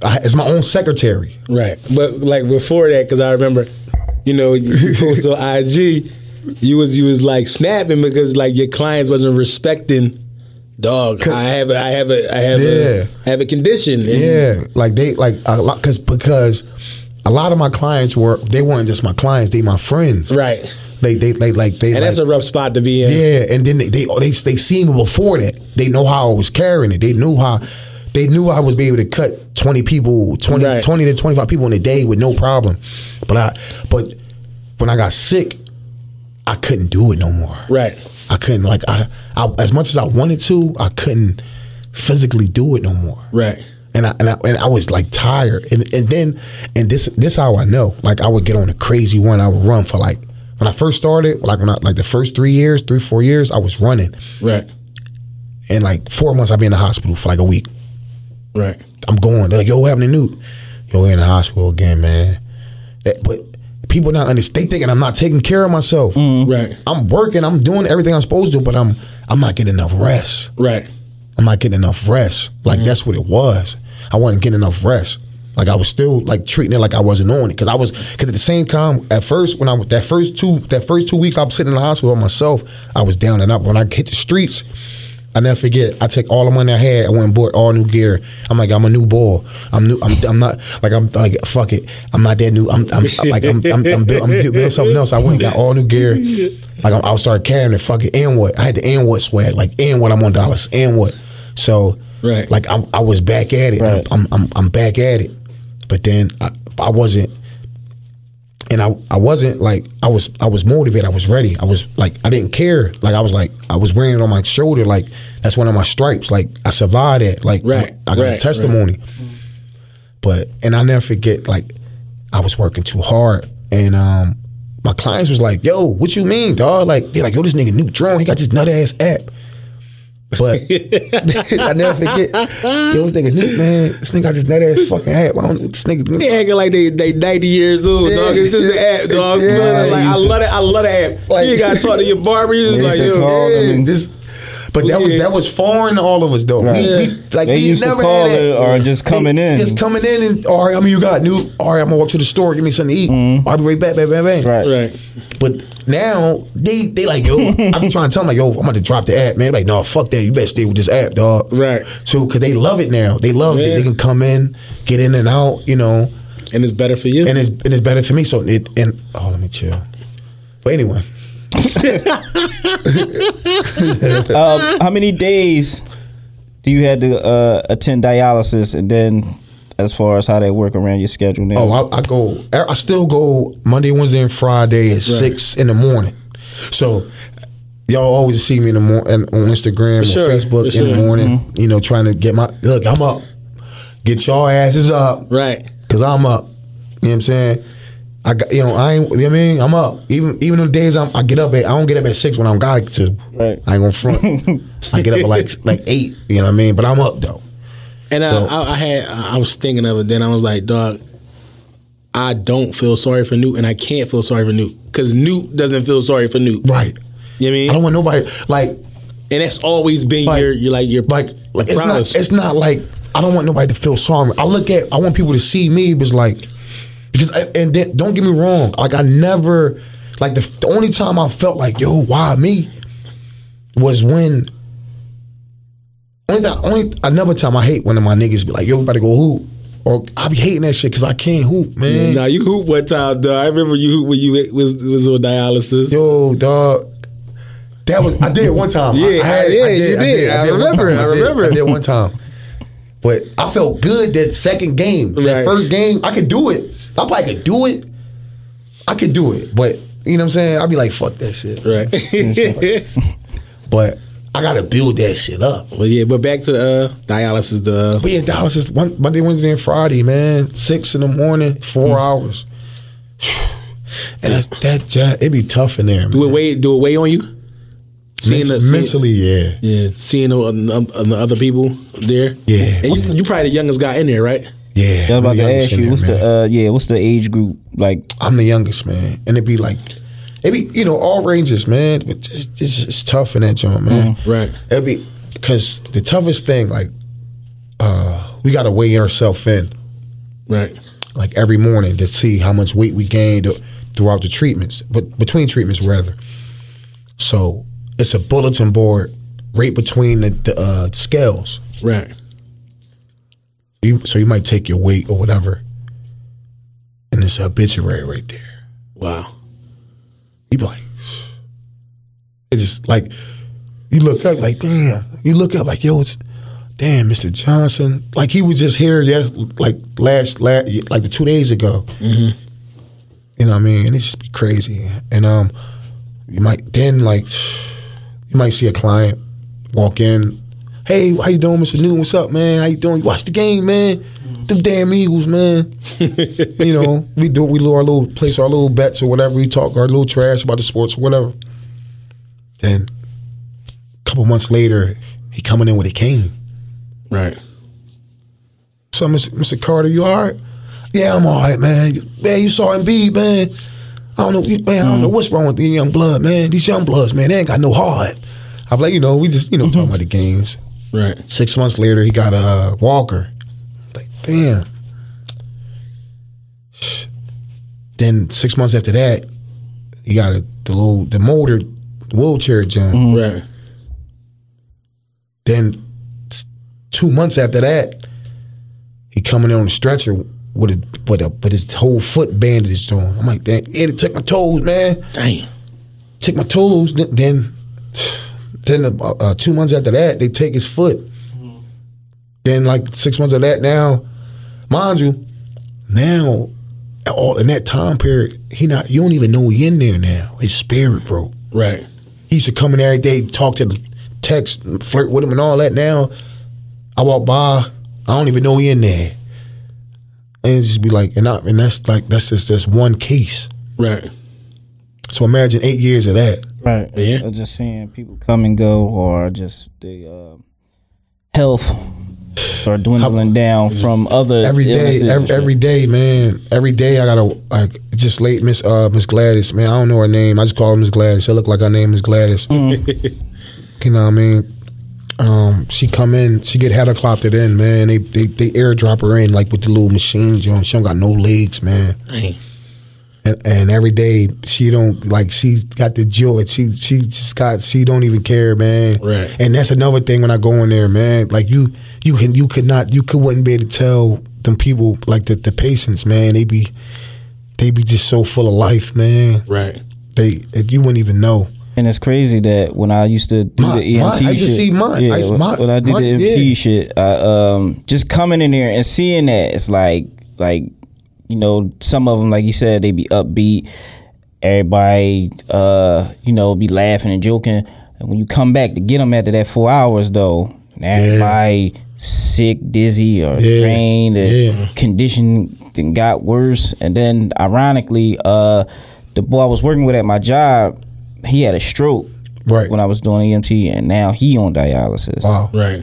I, it's my own secretary. Right. But like before that, because I remember, you know, you posted on IG, you was you was like snapping because like your clients wasn't respecting. Dog, I have a, I have a, I have Yeah. a, I have a condition. Yeah, like they like a lot because because a lot of my clients were they weren't just my clients, they my friends. Right. They they they like they And like, that's a rough spot to be in. Yeah, and then they they they, they seen me before that. They know how I was carrying it. They knew how they knew I was be able to cut 20 people, 20, Right. 20 to 25 people in a day with no problem. But I but when I got sick, I couldn't do it no more. Right. I couldn't like I, I as much as I wanted to, I couldn't physically do it no more. Right. And I, and I and I was like tired, and and then and this this how I know. Like I would get on a crazy run. I would run for like when I first started, like when I like the first three years, three four years, I was running, Right. and like four months I'd be in the hospital for like a week. Right. I'm going. They're like, "Yo, what happened to Newt? Yo, we're in the hospital again, man." That- but people not understand. They thinking I'm not taking care of myself. Mm-hmm. Right. I'm working. I'm doing everything I'm supposed to, but I'm I'm not getting enough rest. Right. I'm not getting enough rest. Like mm-hmm. that's what it was. I wasn't getting enough rest. Like I was still like treating it like I wasn't on it because I was because at the same time at first when I was that first two that first two weeks I was sitting in the hospital by myself I was down and up when I hit the streets I never forget I take all the money I had I went and bought all new gear. I'm like I'm a new ball I'm new I'm, I'm not like I'm like fuck it. I'm not that new. I'm, I'm like I'm I'm, I'm, build, I'm building something else. I went and got all new gear. Like I'm, I started carrying it. Fuck it. And what? I had the and what swag. Like and what? I'm on dollars. And what? So Right. like I, I was back at it. Right. I'm, I'm I'm back at it. But then I, I wasn't, and I I wasn't like I was I was motivated. I was ready. I was like I didn't care. Like I was like I was wearing it on my shoulder. Like that's one of my stripes. Like I survived it. Like Right, I got a right, testimony. But and I never forget. Like I was working too hard, and um my clients was like, "Yo, what you mean, dog?" Like they're like, "Yo, this nigga new drone. He got this nut ass app." But I never forget. Yo, this nigga new man. This nigga got this nut ass fucking app. I don't, this nigga. They acting like they they 90 years old, Yeah. dog. It's just an app, dog. Yeah. Like I love it. I love the app. Like- you gotta talk to your barber. You just like, Yeah, yo, yeah, this, but that was that was foreign to all of us though. Right. We, we like They we used to never call had that. it or just coming They- in. just coming in and all right. I mean, you got new. All right, I'm gonna walk to the store, give me something to eat. Mm-hmm. I'll be right back, bang, bang, bang. Right. right. But now they they like yo. I be trying to tell them like yo, I'm about to drop the app, man. Like no, fuck that. You better stay with this app, dog. Right. So because they love it now. They love it. They can come in, get in and out. You know. And it's better for you. and it's and it's better for me. So it and oh, let me chill. But anyway, Um, how many days do you had to uh, attend dialysis, and then as far as how they work around your schedule now? oh, I, I go. I still go Monday, Wednesday, and Friday at six in the morning. So. Y'all always see me in the morning on Instagram sure, or Facebook for in the sure. morning. You know, trying to get my look. I'm up. Get y'all asses up. right. Cause I'm up. You know what I'm saying? I got you know, I ain't you know what I mean? I'm up. Even even the days I'm, I get up at I don't get up at six when I'm got to. Right. I ain't gonna front. I get up at like like eight, you know what I mean? But I'm up though. And So- I, I, had, I was thinking of it. Then I was like, dog, I don't feel sorry for Newt, and I can't feel sorry for Newt because Newt doesn't feel sorry for Newt. Right. You know what I mean? I don't want nobody like and that's always been Like- your, your like your like like it's promise. not it's not like I don't want nobody to feel sorry. I look at I want people to see me was like because I, and then don't get me wrong, like I never like the, the only time I felt like yo why me was when only that only another time I hate when one of my niggas be like yo we about to go hoop or I be hating that shit because I can't hoop man. Nah, you hoop one time, dog. I remember you hoop when you was was on dialysis. Yo, dog. That was I did one time. Yeah, I, had, yeah, I did, you I did. did. I did remember. I did. remember I it. did one time. But I felt good that second game. That Right. first game, I could do it. I probably could do it. I could do it. But you know what I'm saying? I'd be like, fuck that shit. Right. But I gotta build that shit up. well, yeah, but back to uh, dialysis. The But yeah, dialysis is one, Monday, Wednesday, and Friday, man. Six in the morning, four Mm. hours. And that's that ja- it be tough in there, do it weigh do it weigh on you? Seeing Ment- the, seeing- mentally, yeah. yeah, seeing the, uh, the other people there. Yeah. and you, you probably the youngest guy in there, right? Yeah, I was about I'm to ask you, what's man. the uh, yeah, what's the age group like? I'm the youngest, man, and it'd be like, it'd be you know all ranges, man. But it's, it's, it's tough in that joint, man. Right. It'd be because the toughest thing, like, uh, we got to weigh ourselves in, Right. like every morning to see how much weight we gained throughout the treatments, but between treatments rather. So it's a bulletin board right between the, the uh, scales. Right. You, so you might take your weight or whatever, and it's a obituary right there. Wow. You be like, it just like you look up like damn. You look up like yo, it's damn, Mr. Johnson. Like he was just here yes, like last last like the two days ago. Mm-hmm. You know what I mean? And it just be crazy. And um, you might then like you might see a client walk in. Hey, how you doing, Mr. Newton? What's up, man? How you doing? You watch the game, man? Them damn Eagles, man. you know, we do we do our little place our little bets or whatever. We talk our little trash about the sports or whatever. Then a couple months later, he coming in with a cane. Right. So, Mr. Mr. Carter, you all right? Yeah, I'm all right, man. Man, you saw Embiid, man. I don't know, man. I don't know mm. what's wrong with these young blood, man. These young bloods, man, they ain't got no heart. I'm like, you know, we just, you know, talking about the games. Right. Six months later, he got a uh, walker. Like, damn. Then six months after that, he got a, the little the motor wheelchair jump. Mm-hmm. Right. Then two months after that, he coming in on a stretcher with a with a with his whole foot bandaged on. I'm like, damn, yeah, it took my toes, man. Damn. Took my toes. Then then, then uh, uh, two months after that, they take his foot. Then like six months of that now, mind you, now all in that time period, he not you don't even know he in there now. His spirit broke. Right. He used to come in every day, talk to the text, flirt with him and all that. Now I walk by, I don't even know he in there. And just be like, and I, and that's like that's just that's one case. Right. So imagine eight years of that. Right. Yeah. Or just seeing people come and go, or just the uh, health start dwindling down from other Every illnesses day, and every, shit. every day, man. Every day I gotta like just late Miss uh Miss Gladys, man. I don't know her name. I just call her Miss Gladys. It look like her name is Gladys. you know what I mean? Um, she come in, she get helicoptered in, man. They they they airdrop her in like with the little machines, you know. She don't got no legs, man. Damn. And, and every day she don't like she got the joy. She she just got she don't even care, man. Right. And that's another thing when I go in there, man. Like you you can you could not you could wouldn't be able to tell them people like the the patients, man. They be they be just so full of life, man. Right. They you wouldn't even know. And it's crazy that when I used to do Mine- the EMT mine- I used to shit, see mine. yeah, I used- when, when I did mine- the EMT yeah. shit, I, um, just coming in there and seeing that, it's like, like, you know, some of them, like you said, they be upbeat. Everybody, uh, you know, be laughing and joking. And when you come back to get them after that four hours, though, everybody sick, dizzy, or Yeah. drained, the Yeah. condition then got worse. And then, ironically, uh, the boy I was working with at my job, he had a stroke Right. when I was doing EMT, and now he on dialysis. Wow. Right.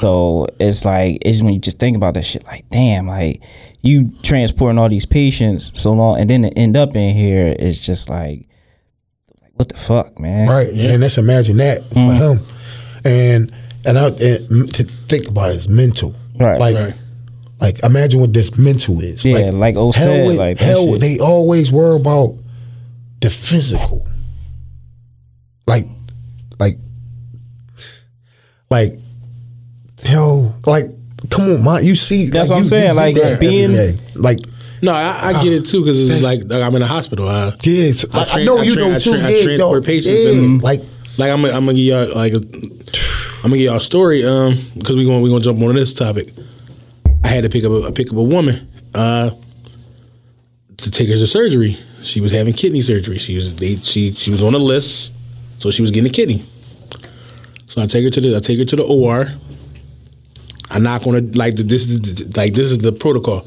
So it's like it's when you just think about that shit, like damn, like you transporting all these patients so long, and then to end up in here is just like, like what the fuck, man? Right. And let's imagine that for mm-hmm. him. And and I and to think about it, it's mental. Right. Like Right. Like imagine what this mental is. Yeah, like O hell, said, with- like, hell, shit. they always worry about the physical. Like, like, like, hell, like, come on, man, you see, That's like, what I'm you- saying, you like, that being- like, No, I, I get it too because it's like, like I'm in a hospital. I, yeah, it's, I like, I, tra- know I you tra- know I too. tra- I yeah, transport patients. Yeah, and, like, like I'm, gonna- I'm gonna give y'all like, a, I'm gonna give y'all a story. Um, because we going we gonna jump on this topic. I had to pick up a pick up a woman, uh, to take her to surgery. She was having kidney surgery. She was they she she was on a list, so she was getting a kidney. So I take her to the I take her to the OR. I knock on the like this is like this is the protocol.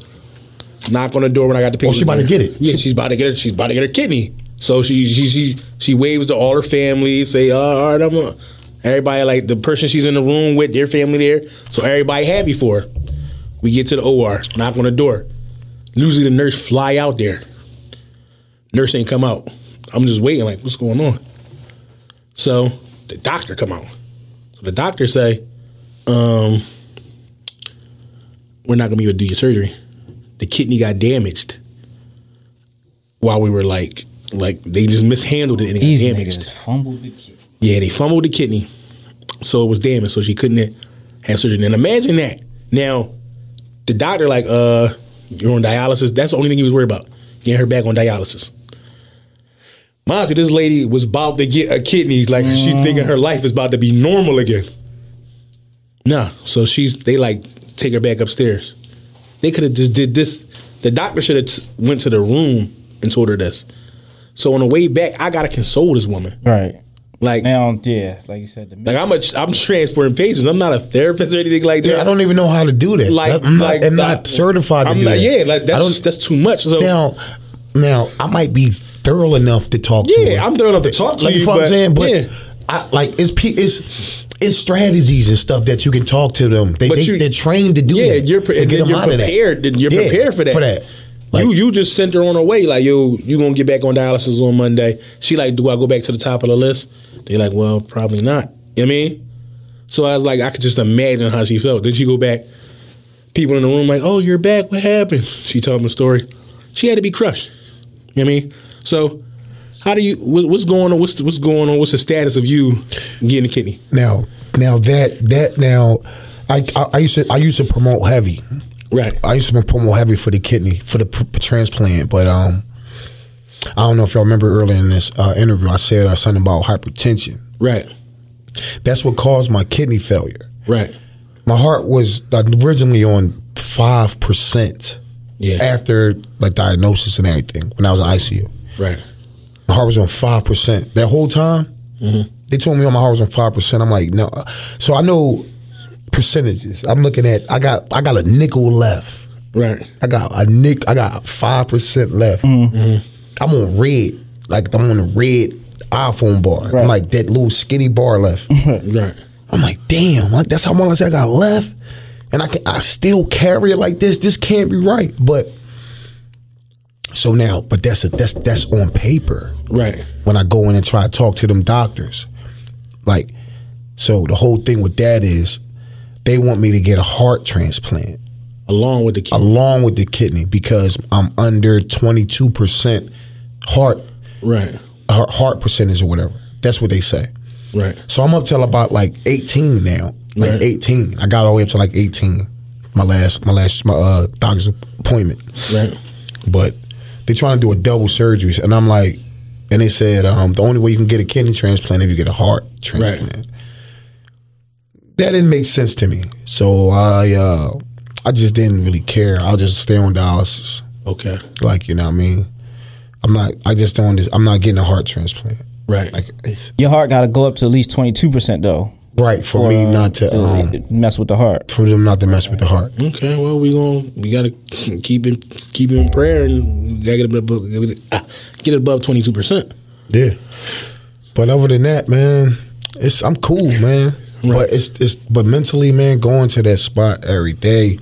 Knock on the door when I got the pick. Oh, she about to get it. Yeah, she's about to get her. She's about to get her kidney. So she she she she waves to all her family. Say, oh, all right, I'm a, everybody like the person she's in the room with, their family there. So everybody happy for her. We get to the OR, knock on the door. Usually the nurse fly out there. Nurse ain't come out. I'm just waiting, like, what's going on? So the doctor come out. So the doctor say, um, we're not gonna be able to do your surgery. The kidney got damaged while we were like, like they just mishandled it and it These got damaged. fumbled the kid. Yeah, they fumbled the kidney, so it was damaged. So she couldn't have surgery. And imagine that. Now, the doctor like, uh, you're on dialysis. That's the only thing he was worried about. Getting her back on dialysis. Mind you, this lady was about to get a kidney. Like she's thinking her life is about to be normal again. Nah, so she's they like take her back upstairs. They could have just did this. The doctor should have t- went to the room and told her this. So on the way back, I gotta console this woman. Right. Like Now, yeah, like you said, the like I'm a, I'm transporting patients. I'm not a therapist or anything like that. Yeah, I don't even know how to do that. like I'm not, like I'm not the- certified to I'm do not, that. Yeah, like I that's don't- that's too much. So now, now I might be thorough enough to talk to. Yeah, I'm thorough enough to talk to like, you, know what I'm but- saying, but yeah. I, like it's it's it's strategies and stuff that you can talk to them. They, But they they're trained to do yeah, that. you're pre- and get them you're out of that. prepared. You're Yeah, prepared for that. For that. Like, you you just sent her on her way. Like yo, you gonna get back on dialysis on Monday. She like, do I go back to the top of the list? They like, well, probably not. You know what I mean? So I was like, I could just imagine how she felt. Then she go back. People in the room like, oh, you're back. What happened? She told me the story. She had to be crushed. You know what I mean? So how do you? What's going on? What's the, what's going on? What's the status of you getting a kidney? now, now that that now, I, I I used to I used to promote heavy. Right. I used to promote heavy for the kidney for the p- transplant, but um, I don't know if y'all remember earlier in this uh, interview, I said uh, something about hypertension. Right. That's what caused my kidney failure. Right. My heart was originally on five percent Yeah. after like diagnosis and everything when I was in ICU. Right. My heart was on five percent that whole time. Mm-hmm. They told me on my heart was on five percent. I'm like no, so I know percentages. I'm looking at I got I got a nickel left. Right. I got a nick. I got five percent left. Mm-hmm. I'm on red, like I'm on the red iPhone bar. I'm like that little skinny bar left. Right. I'm like, damn, like, that's how much I got left, and I can I still carry it like this. This can't be right. But so now, but that's a that's that's on paper. Right. When I go in and try to talk to them doctors, like, so the whole thing with that is, they want me to get a heart transplant Along with the kidney. along with the kidney because I'm under 22 percent heart Right. heart percentage or whatever. That's what they say. Right. So I'm up till about like 18 now. Like Right. 18. I got all the way up to like 18. My last my last my uh, doctor's appointment. Right. But they trying to do a double surgery, and I'm like, and they said um, the only way you can get a kidney transplant if you get a heart transplant. That didn't make sense to me, so I uh, I just didn't really care. I'll just stay on dialysis, Okay. like you know what I mean. I'm not. I just don't. I'm not getting a heart transplant. Right. Like Your heart got to go up to at least twenty two percent though. Right for me uh, not to um, mess with the heart. for them not to mess with the heart. okay. Well, we going we gotta keep him keep him in prayer and we gotta get it above get it, ah, get it above twenty two percent. Yeah. But other than that, man, it's I'm cool, man. But it's it's but mentally, man, going to that spot every day.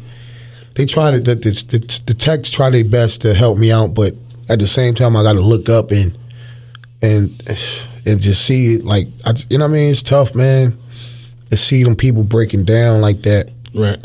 They try to the the, the, the techs try their best to help me out, but at the same time, I got to look up and and and just see it like I, you know what I mean. It's tough, man, to see them people breaking down like that. Right.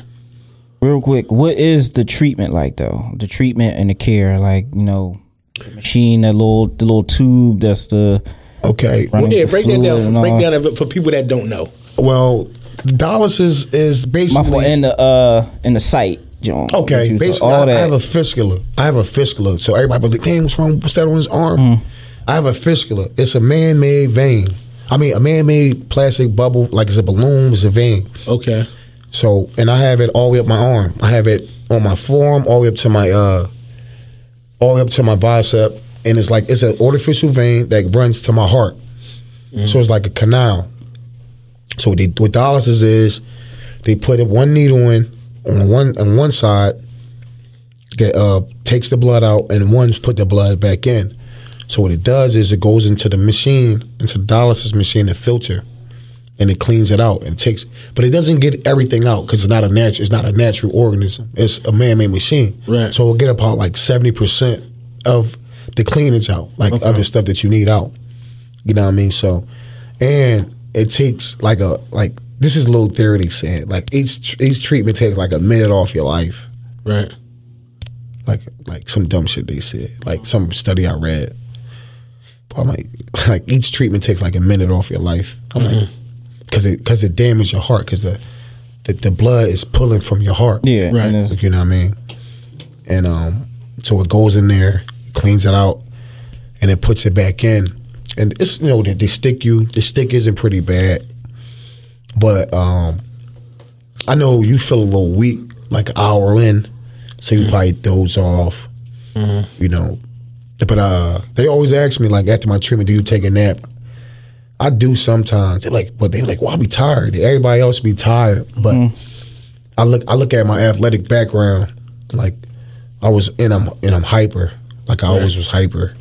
Real quick, what is the treatment like though? The treatment and the care, like you know, the machine, that little the little tube, that's the Okay, Running Yeah, break that down. For, break all. down that for people that don't know. well, dialysis is is my basically fault, in the uh in the site. John. Okay, basically, I, I have a fistula. I have a fistula. So everybody be like, "Damn, what's wrong? What's that on his arm?" Mm-hmm. I have a fistula. It's a man-made vein. I mean, a man-made plastic bubble, like it's a balloon. It's a vein. Okay. So, and I have it all the way up my arm. I have it on my forearm, all the way up to my uh, all the way up to my bicep, and it's like it's an artificial vein that runs to my heart. So it's like a canal. So what, they, what dialysis is, they put one needle in on one on one side that uh, takes the blood out, and one put the blood back in. So what it does is it goes into the machine, into the dialysis machine, the filter, and it cleans it out and takes, but it doesn't get everything out because it's not a natural. It's not a natural organism. It's a man-made machine. Right. So it'll get about like seventy percent of the cleanings out, like Okay. other stuff that you need out. You know what I mean? So, and it takes like a like this is a little theory said like each each treatment takes like a minute off your life Right. like like some dumb shit they said, like some study I read. But I'm like, like each treatment takes like a minute off your life. I'm like, because it because it damages your heart because the, the the blood is pulling from your heart. Yeah, Right. Like, you know what I mean? And um, so it goes in there, cleans it out, and it puts it back in. And it's you know they, they stick you. The stick isn't pretty bad, but um, I know you feel a little weak, like an hour in, so you probably doze off. You know, but uh, they always ask me like after my treatment, do you take a nap? I do sometimes. They're like, but they like, well, I be tired. Everybody else be tired, but I look I look at my athletic background, like I was and I'm and I'm hyper, like I always was hyper,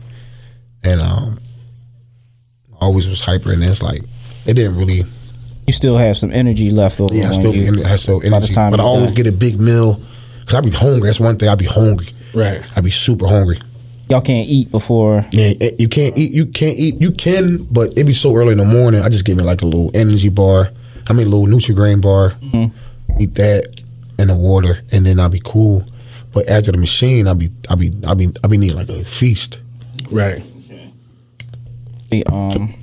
and um, always was hyper, and it's like it didn't really. you still have some energy left over. Yeah, I still you, I still energy, but I always done. get a big meal because I be hungry. That's one thing. I be hungry. Right. I be super hungry. Y'all can't eat before. Yeah, you can't eat. You can't eat. You can, but it be so early in the morning. I just give me like a little energy bar. I mean, a little Nutrigrain bar. Eat that and the water, and then I'll be cool. But after the machine, I'll be, I'll be, I'll be, I'll be needing like a feast. Right. the, um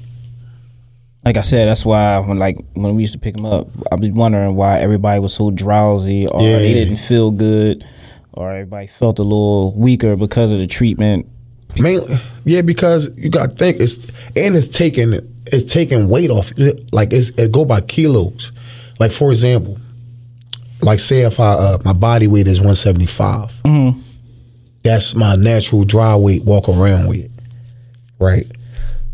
like I said, that's why when like when we used to pick them up, I was wondering why everybody was so drowsy or Yeah. they didn't feel good or everybody felt a little weaker because of the treatment. Mainly, yeah, because you got to think it's and it's taking it's taking weight off. Like it's, it go by kilos. Like for example, like say if I uh, my body weight is one that's my natural dry weight, walk around weight, right?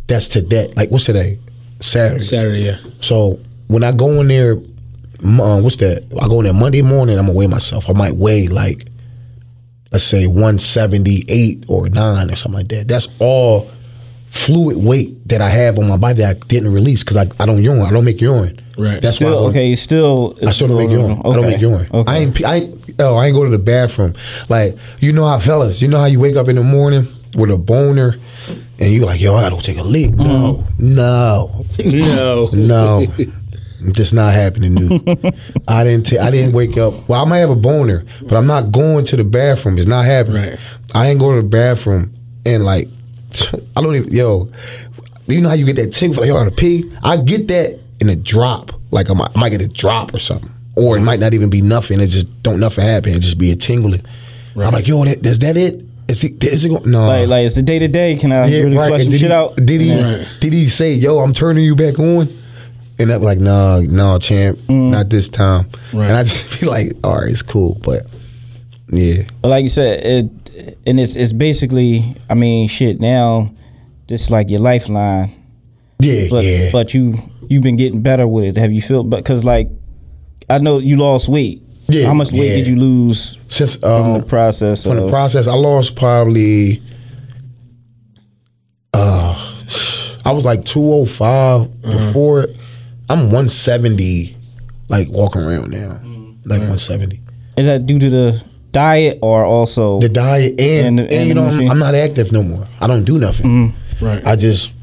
That's today. Like what's today? Saturday. Saturday, yeah. So when I go in there, uh, what's that? I go in there Monday morning. I'm gonna weigh myself. I might weigh like, let's say 178 or nine or something like that. That's all fluid weight that I have on my body that I didn't release because I, I don't urine. I don't make urine. Right. That's why I Still go to- okay, still I still don't make urine. I don't make urine. Okay. I ain't. I. Oh, I ain't go to the bathroom. Like you know how fellas, you know how you wake up in the morning with a boner, and you're like, yo, I don't take a leak. Mm-hmm. No, no, No. no. That's not happening, dude. I didn't. ta- I didn't wake up. Well, I might have a boner, but I'm not going to the bathroom. It's not happening. Right. I ain't going to the bathroom and like, I don't even. Yo, you know how you get that tingle? Like, yo, I gotta pee. I get that in a drop. Like I might, I might get a drop or something, or it might not even be nothing. It just don't nothing happen. It just be a tingling. I'm like, yo, that, is that it? Is it? Is it? Going? No. like like it's the day to day. Can I really flush And some did shit he, out? Did he? Right. Did he say, "Yo, I'm turning you back on"? And I'm like, "No, no, champ, Mm. not this time." Right. And I just be like, "All right, it's cool," but yeah, But like you said, it and it's it's basically I mean shit now this like your lifeline. yeah, But yeah. but you you've been getting better with it. Have you felt because like I know you lost weight. Yeah, How much weight yeah. did you lose Since from um, the process? from the process, I lost probably. Uh, I was like 205 before it. I'm 170, like walking around now, mm. like 170. Is that due to the diet or also the diet and, And and, and you know I'm. I'm not active no more. I don't do nothing. Mm-hmm. Right. I just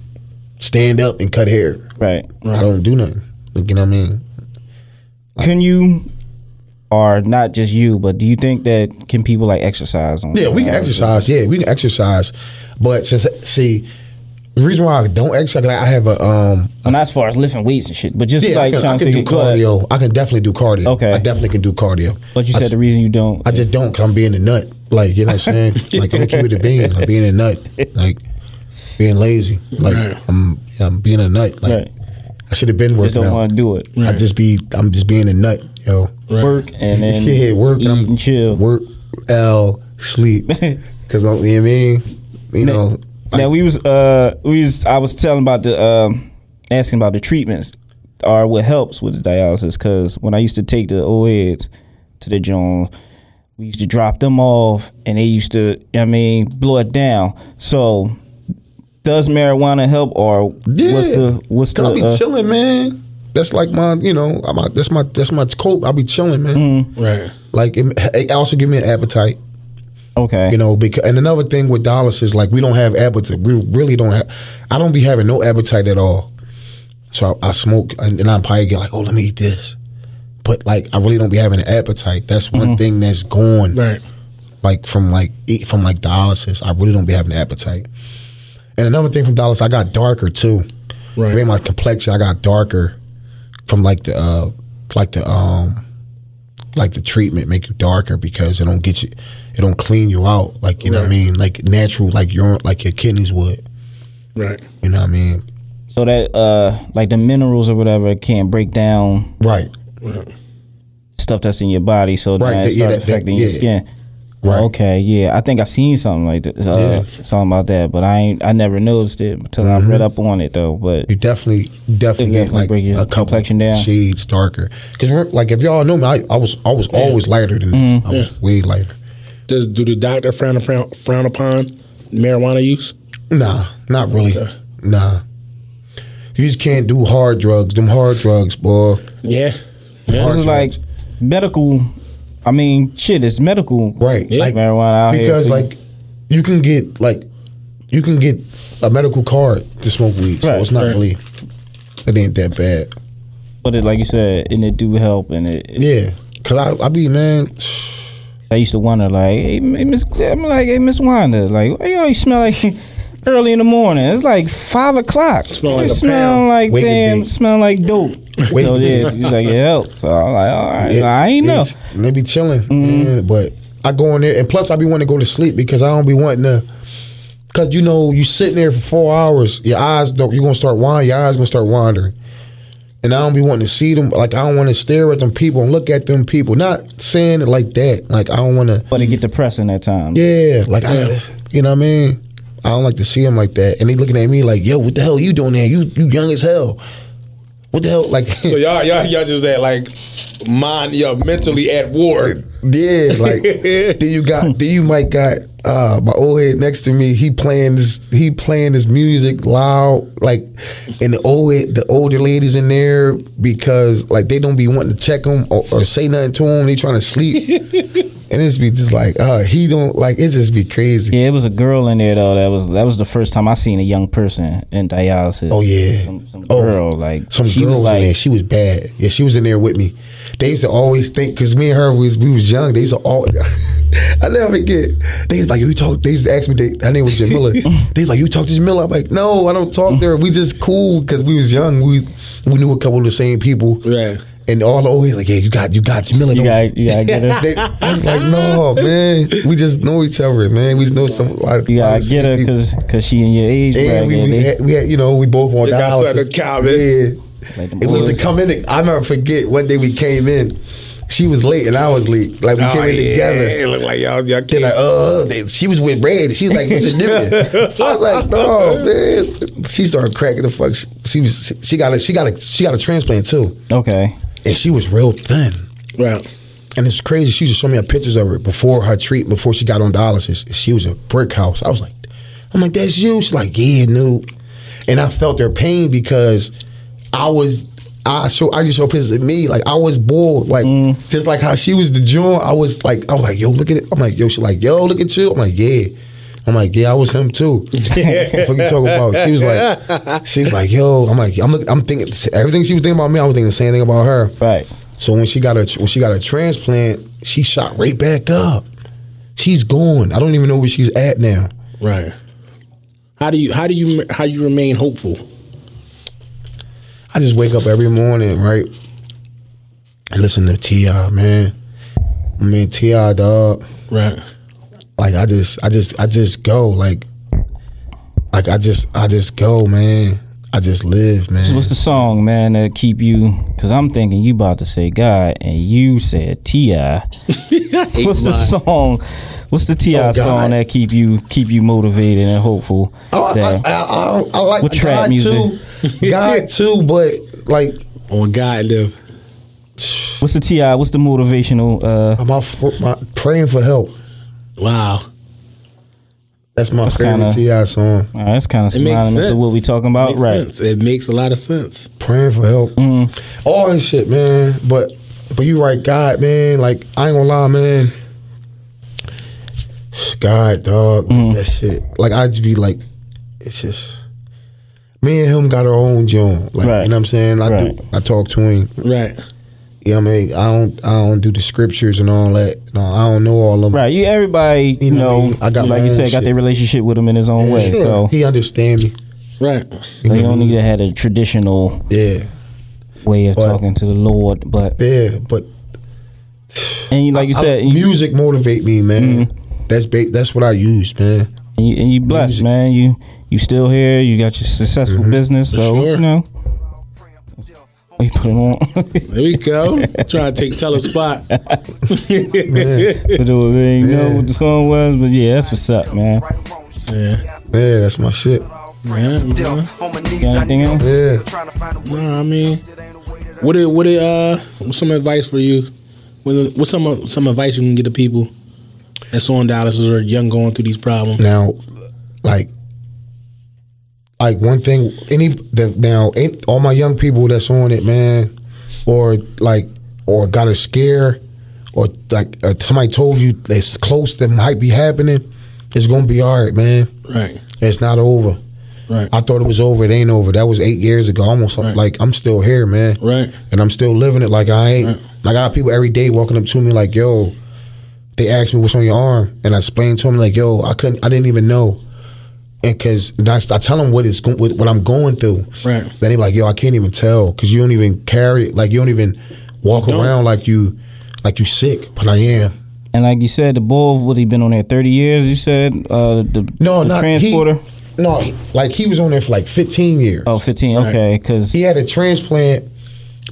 stand up and cut hair. right? I don't do nothing. Like, you know what I mean? Can you or not just you, but do you think that can people like exercise on? Yeah, we can exercise. Yeah, we can exercise. But since see, the reason why I don't exercise, 'cause I have a um. Well, not as far as lifting weights and shit, but just Yeah, like I can, trying I can do figure- go ahead. cardio. I can definitely do cardio. Okay. I definitely can do cardio. But you I said s- the reason you don't. I just don't. Cause I'm being a nut. Like you know what I'm saying? like I'm gonna keep it a bean. I'm being a nut. Like being lazy. Like Right. I'm. I'm being a nut. Like Right. I should have been just working don't want to do it. I Right. just be. I'm just being a nut, yo. Right. Work and then yeah, work eat I'm- and chill. Work, L, sleep. Cause you know what I mean. You know. Now we was uh we was I was telling about the um asking about the treatments or what helps with the dialysis because when I used to take the OEDs to the Jones, we used to drop them off and they used to I mean blow it down. So does marijuana help or Yeah. what's the what's Cause I be uh, chilling, man. that's like my you know I'm a- that's my that's my cope. I'll be chilling, man. Right. Like it, it also give me an appetite. Okay. You know, because and another thing with dialysis is like we don't have appetite. We really don't have. I don't be having no appetite at all. So I, I smoke and, and I probably get like, oh, let me eat this. But like I really don't be having an appetite. That's one thing that's gone. Right. Like from like eat from like dialysis. I really don't be having an appetite. And another thing from dialysis, I got darker too. Right. Made my complexion. I got darker from like the uh like the um like the treatment make you darker because it don't get you it don't clean you out like you know what I mean like natural like your like your kidneys would Right. you know what I mean so that uh like the minerals or whatever can't break down right stuff that's in your body, so Right, then that- it yeah, start that- that- affecting your skin. Right. Okay, yeah. I think I seen something like that. Uh, something about that, but I ain't I never noticed it until I Mm-hmm. read up on it though. But you definitely definitely It get like bring your a couple complexion down. shades darker because like if y'all know me I, I was I was always lighter than this Mm-hmm. I was way lighter Does do the doctor frown upon, frown upon marijuana use? nah not really nah you just can't do hard drugs them hard drugs boy Yeah. this Hard is like medical. I mean, shit, it's medical. Right. Like Like- marijuana out here because for like you can get like you can get a medical card to smoke weed, so Right, it's not right. really it ain't that bad. but it, like you said, and it do help. And it, it- Yeah, cause I I be man, I used to wonder, like, hey, Miss, I'm like, hey, Miss Wanda, like, why you always smell like early in the morning? It's like five o'clock. Smell like You a smell like Wake damn, smell like dope. Wake so yeah, bake. he's like, it helps. So I'm like, all right, it's- I ain't know. it's- They be chilling, Mm-hmm. man, but I go in there, and plus I be wanting to go to sleep because I don't be wanting to. Cause you know you sitting there for four hours, your eyes don't. You gonna start wandering. Your eyes gonna start wandering, and I don't be wanting to see them. Like I don't want to stare at them people and look at them people. Not saying it like that. Like I don't want to. But it get depressing at times. Yeah, like I, you know what I mean. I don't like to see him like that, and they looking at me like, "Yo, what the hell you doing there? You you young as hell. What the hell? Like, So y'all y'all y'all just that like mind y'all mentally at war. Yeah, like then you got then you might got uh my old head next to me. He playing this he playing this music loud, like, and the old head, the older ladies in there because like they don't be wanting to check him or, or say nothing to him. They trying to sleep, and it's be just like, uh, he don't like it. Just be crazy. Yeah, it was a girl in there though. That was that was the first time I seen a young person in dialysis. Oh yeah, some, some oh, girl like some she girl was was like in there. She was bad. Yeah, she was in there with me. They used to always think because me and her was we was young. They used to all. I never forget. They was like you talk. They used to ask me. They, her name was Jamila. they was like you talk to Jamila. I'm like no, I don't talk to her. We just cool because we was young. We we knew a couple of the same people. Right. And all the always like yeah, you got you got Jamila. you don't- got you gotta get her. They, I was like, no, man. We just know each other, man. We just know some. A lot of, You lot gotta of get her because cause she in your age And bracket. we, we, had, we had, you know, we both on You got dialysis. Southern Calvin. Yeah. Like them it was to come in. I never forget one day we came in. She was late and I was late. Like we Oh, came in yeah, together. It look like y'all y'all They're like, can't. uh, they, she was with Red. She was like, what's it doing? I was like, no, man. She started cracking the fuck. She, she was, she got a, she got a, she got a transplant too, okay. and she was real thin. Right. And it's crazy. She just showed me pictures of her before her treat, before she got on dialysis. She was a brick house. I was like, I'm like, that's you. She's like, yeah, no. And I felt their pain because I was, I show, I just show pictures of me. Like I was bored, like mm. just like how she was the joint. I was like, I was like, yo, look at it. I'm like, yo, she like, yo, look at you. I'm like, yeah. I'm like, yeah, I was him too. what fuck you talking about? She was like, she was like, yo. I'm like, I'm, look- I'm thinking everything she was thinking about me. I was thinking the same thing about her. Right. So when she got a when she got a transplant, she shot right back up. She's gone. I don't even know where she's at now. Right. How do you how do you how you remain hopeful? I just wake up every morning, right, and listen to T.I., man. I mean T.I., dog. Right. Like I just, I just, I just go, like, like I just, I just go, man. I just live, man. What's the song, man, that keep you? Because I'm thinking you about to say God, and you said Ti. What's the song? What's the T.I. Oh, song that keep you keep you motivated and hopeful? Oh, I, I, I, I, I like With trap God music. too, God too, but like On God live. what's the T.I.? What's the motivational? Uh, I'm for, my, praying for help. Wow. That's my That's favorite T.I. song. Uh, that's kind of It makes synonymous sense. to what we talking about, Makes right? sense. It makes a lot of sense. Praying for help. Mm. All this shit, man. But but you right, God, man. Like I ain't gonna lie, man. God, dog, Mm. that shit. Like I just be like, it's just me and him got our own joint. Like Right. you know what I'm saying. I Right. do. I talk to him. Right. Yeah, I mean, I don't. I don't do the scriptures and all that. No, I don't know all of them. Right, you everybody, you, You know I know, mean? I got like you said, got shit. their relationship with him in his own way. sure. So He understand me. Right. You you know what don't need to have a traditional Yeah, way of But- talking to the Lord, but yeah. But and you, like you I- said, you, music motivate me, man. That's ba- that's what I use, man. and you, and you blessed, music. man. You you still here. You got your successful Mm-hmm. business, so sure. you know. We put it on. There we go. Trying to take Teller's spot. But it was, I ain't know what the song was, but yeah, that's what's up, man. Yeah. Yeah, that's my shit. Yeah. yeah. Got anything else? Yeah. No, I mean, what it, what it, uh, what's some advice for you? What, what's some some advice you can give to people that's on dialysis or young going through these problems? Now, like, like one thing, any the, now, ain't all my young people that's on it, man, or like, or got a scare, or like or somebody told you that's close that might be happening, it's gonna be all right, man. Right. It's not over. Right. I thought it was over. It ain't over. That was eight years ago. Almost Right. like I'm still here, man. Right. And I'm still living it like I ain't. Like I got people every day walking up to me like, "Yo," they asked me what's on your arm, and I explained to them like, "Yo, I couldn't. I didn't even know." And because I tell them what is go- what, what I'm going through, Right. Then they like, "Yo, I can't even tell because you don't even carry it. Like you don't even walk don't. around like you like you sick." But I am. And like you said, the bull would he been on there thirty years? You said uh, the No, the not transporter. He, no, like he was on there for like 15 years. oh, 15, Okay, because He had a transplant,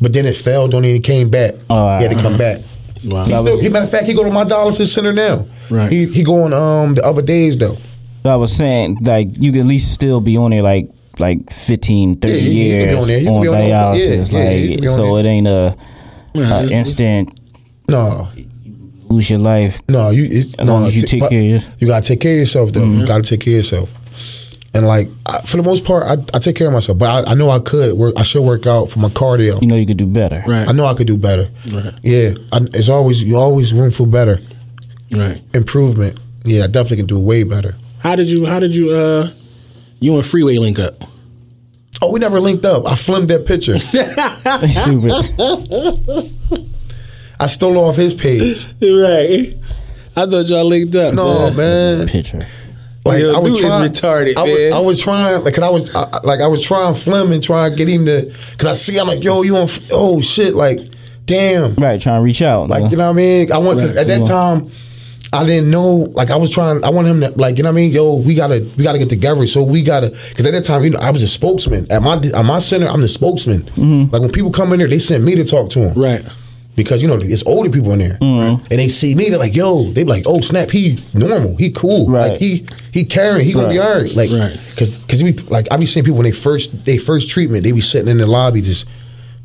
but then it failed on him and he came back. Oh, he had to come back. Wow. He still, he, matter of fact, he go to my dialysis center now. Right. He he going um the other days though. I was saying like you could at least still be on there like like 15, 30 Yeah, you- you years on there. You on on dialysis. Yeah, yeah, you can like be on so it ain't a, Yeah, a instant No, lose your life. no, you it, As no. long as you t- take but care of yourself. You gotta take care of yourself though. You gotta take care of yourself. And like I, for the most part, I, I take care of myself, but I, I know I could work. I should work out for my cardio. You know you could do better. Right. I know I could do better. Right. Yeah, I, it's always you always room for better Right. improvement. Yeah, I definitely can do way better. How did you? How did you? Uh, you and Freeway link up? Oh, we never linked up. I filmed that picture. Stupid. I stole off his page. Right. I thought y'all linked up. No, man. Picture. Like Yo, I was dude is trying, retarded, I was. I was trying, like, cause I was, I, I- like, I was trying Flim and trying to get him to, cause I see, I'm like, yo, you on? F- Oh shit, like, damn, Right, trying to reach out. like, you know what I mean? I want, cause at that Yeah. time, I didn't know, like, I was trying, I want him to, like, you know what I mean? Yo, we gotta, we gotta get together. So we gotta, cause at that time, you know, I was a spokesman at my, at my center. I'm the spokesman. Mm-hmm. Like when people come in there, they send me to talk to them Right. Because you know it's older people in there, and they see me. They're like, "Yo," they be like, "Oh snap, he normal, he cool, Right. like he he caring, he gonna be all right." Like, Right. because because we like I be seeing people when they first they first treatment, they be sitting in the lobby just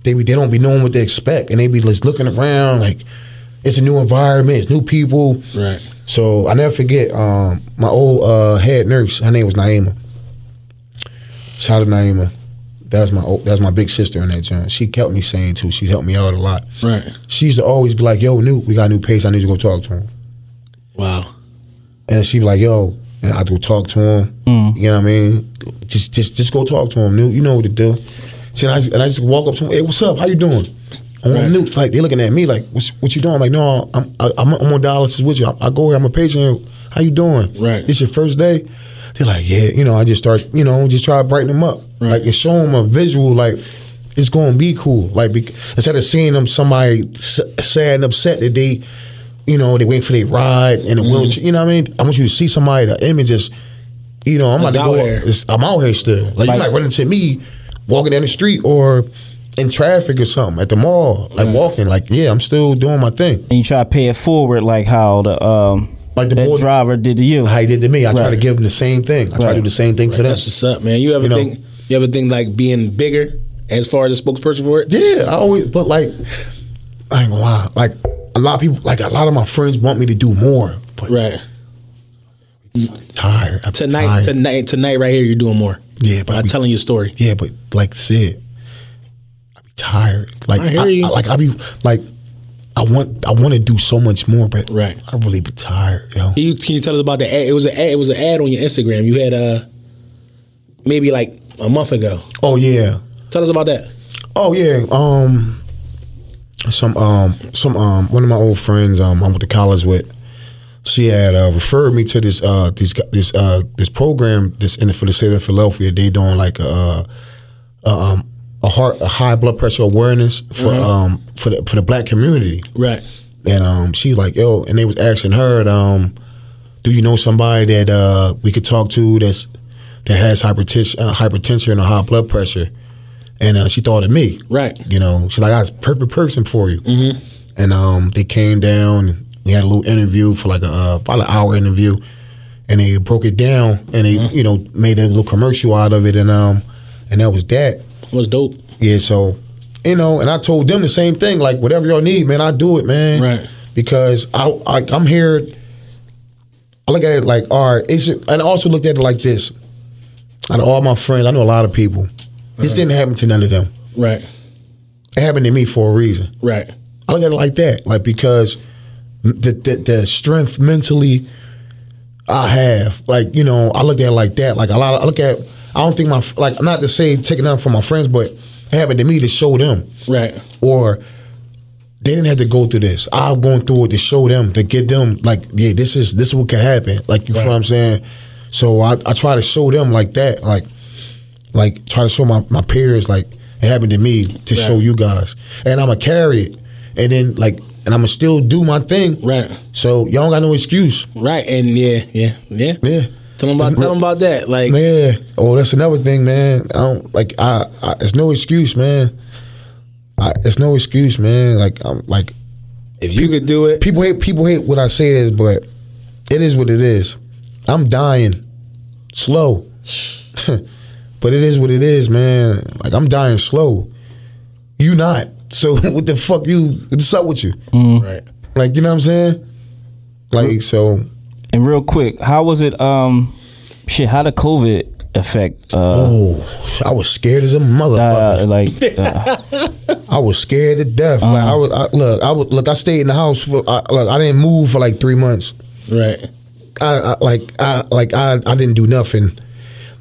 they be they don't be knowing what they expect, and they be just looking around like it's a new environment, it's new people. Right. So I never forget um, my old uh, head nurse. Her name was Naima. Shout out to Naima. That was my old, that was my big sister in that joint. She kept me sane too. She helped me out a lot. Right. She used to always be like, "Yo, new, we got a new patient. I need you to go talk to him." Wow. And she'd be like, "Yo," and I'd go talk to him. Mm. You know what I mean? Just, just, just go talk to him. New, you know what to do. See, and I, just- and I just walk up to him. Hey, what's up? How you doing? I'm Right. new. Like they looking at me like, "What's, what you doing?" I'm like, "No, I'm, I, I'm, I'm on dialysis with you. I, I go here. I'm a patient. Here. How you doing? Right. This your first day?" They're like, "Yeah." You know, I just start, you know, just try to brighten them up, Right. like and show them a visual, like it's going to be cool. Like bec- instead of seeing them somebody s- sad and upset that they, you know, they wait for their ride in a Mm-hmm. wheelchair. You know what I mean? I want you to see somebody. The image is, you know, I'm about to out go. here. I'm out here still. Like, Like- you might run into me walking down the street or in traffic or something at the mall, like walking. Like, yeah, I'm still doing my thing. and you try to pay it forward like how the um Like the that boy- driver did to you. How he did to me, I try to give him the same thing. I try to do the same thing for them. That's what's up, man. You ever You know. think? You ever think like being bigger as far as a spokesperson for it? Yeah, I always, but like, I ain't gonna lie. Like, a lot of people, like, a lot of my friends want me to do more, but Right. tired. I'm Tonight, tired. tonight, tonight, right here, you're doing more. Yeah, but I'm telling your story. Yeah, but like I said, I be tired. Like I hear you. like I be like I want I want to do so much more, but Right. I really be tired, yo. Can you, can you tell us about the ad? It was an ad, it was an ad on your Instagram. You had uh maybe like a month ago. Oh yeah. Tell us about that. Oh yeah. Um some um some um one of my old friends um I went to college with she had uh, referred me to this uh this this uh this program this in for the state of Philadelphia they doing like a uh, a, um a heart a high blood pressure awareness for um for the for the black community. Right. and um she like yo and they was asking her um do you know somebody that uh we could talk to that's that has hypertension uh, hypertension or high blood pressure? And uh, she thought of me. Right. you know she's like I was a perfect person for you. Mm-hmm. and um they came down we had a little interview for like a uh, about an hour interview. And they broke it down and they you know made a little commercial out of it. And um and that was that Was dope. yeah, so you know, and I told them the same thing. Like whatever y'all need, man, I do it, man. Right. Because I, I I'm here. I look at it like, all right, is it? And I also looked at it like this. Out of all my friends, I know a lot of people. This didn't happen to none of them. Right. It happened to me for a reason. Right. I look at it like that, like because the the, the strength mentally I have, like you know, I look at it like that. Like a lot, of, I look at. I don't think my like not to say taking out from my friends, but it happened to me to show them, Right. or they didn't have to go through this. I'm going through it to show them to get them like, yeah, this is this is what can happen. Like you know what I'm saying? So I, I try to show them like that, like like try to show my, my peers like it happened to me to show you guys, and I'ma carry it, and then like and I'ma still do my thing. Right. So y'all don't got no excuse. Right. And yeah, yeah, yeah. Yeah. Tell them about tell them about that. Like Yeah. Oh, that's another thing, man. I don't like. I. I it's no excuse, man. I, it's no excuse, man. Like I'm like if you could do it, people hate people hate what I say is, but it is what it is. I'm dying slow, but it is what it is, man. Like I'm dying slow. You not. So what the fuck you? What's up with you? right. Like you know what I'm saying? Like so. And real quick, how was it? Um, shit, how did COVID affect? Uh, Oh, I was scared as a motherfucker. uh like, uh, I was scared to death. Like I was. I, look, I was. Look, I stayed in the house for. I, look, I didn't move for like three months. Right. I, I like I like I I didn't do nothing.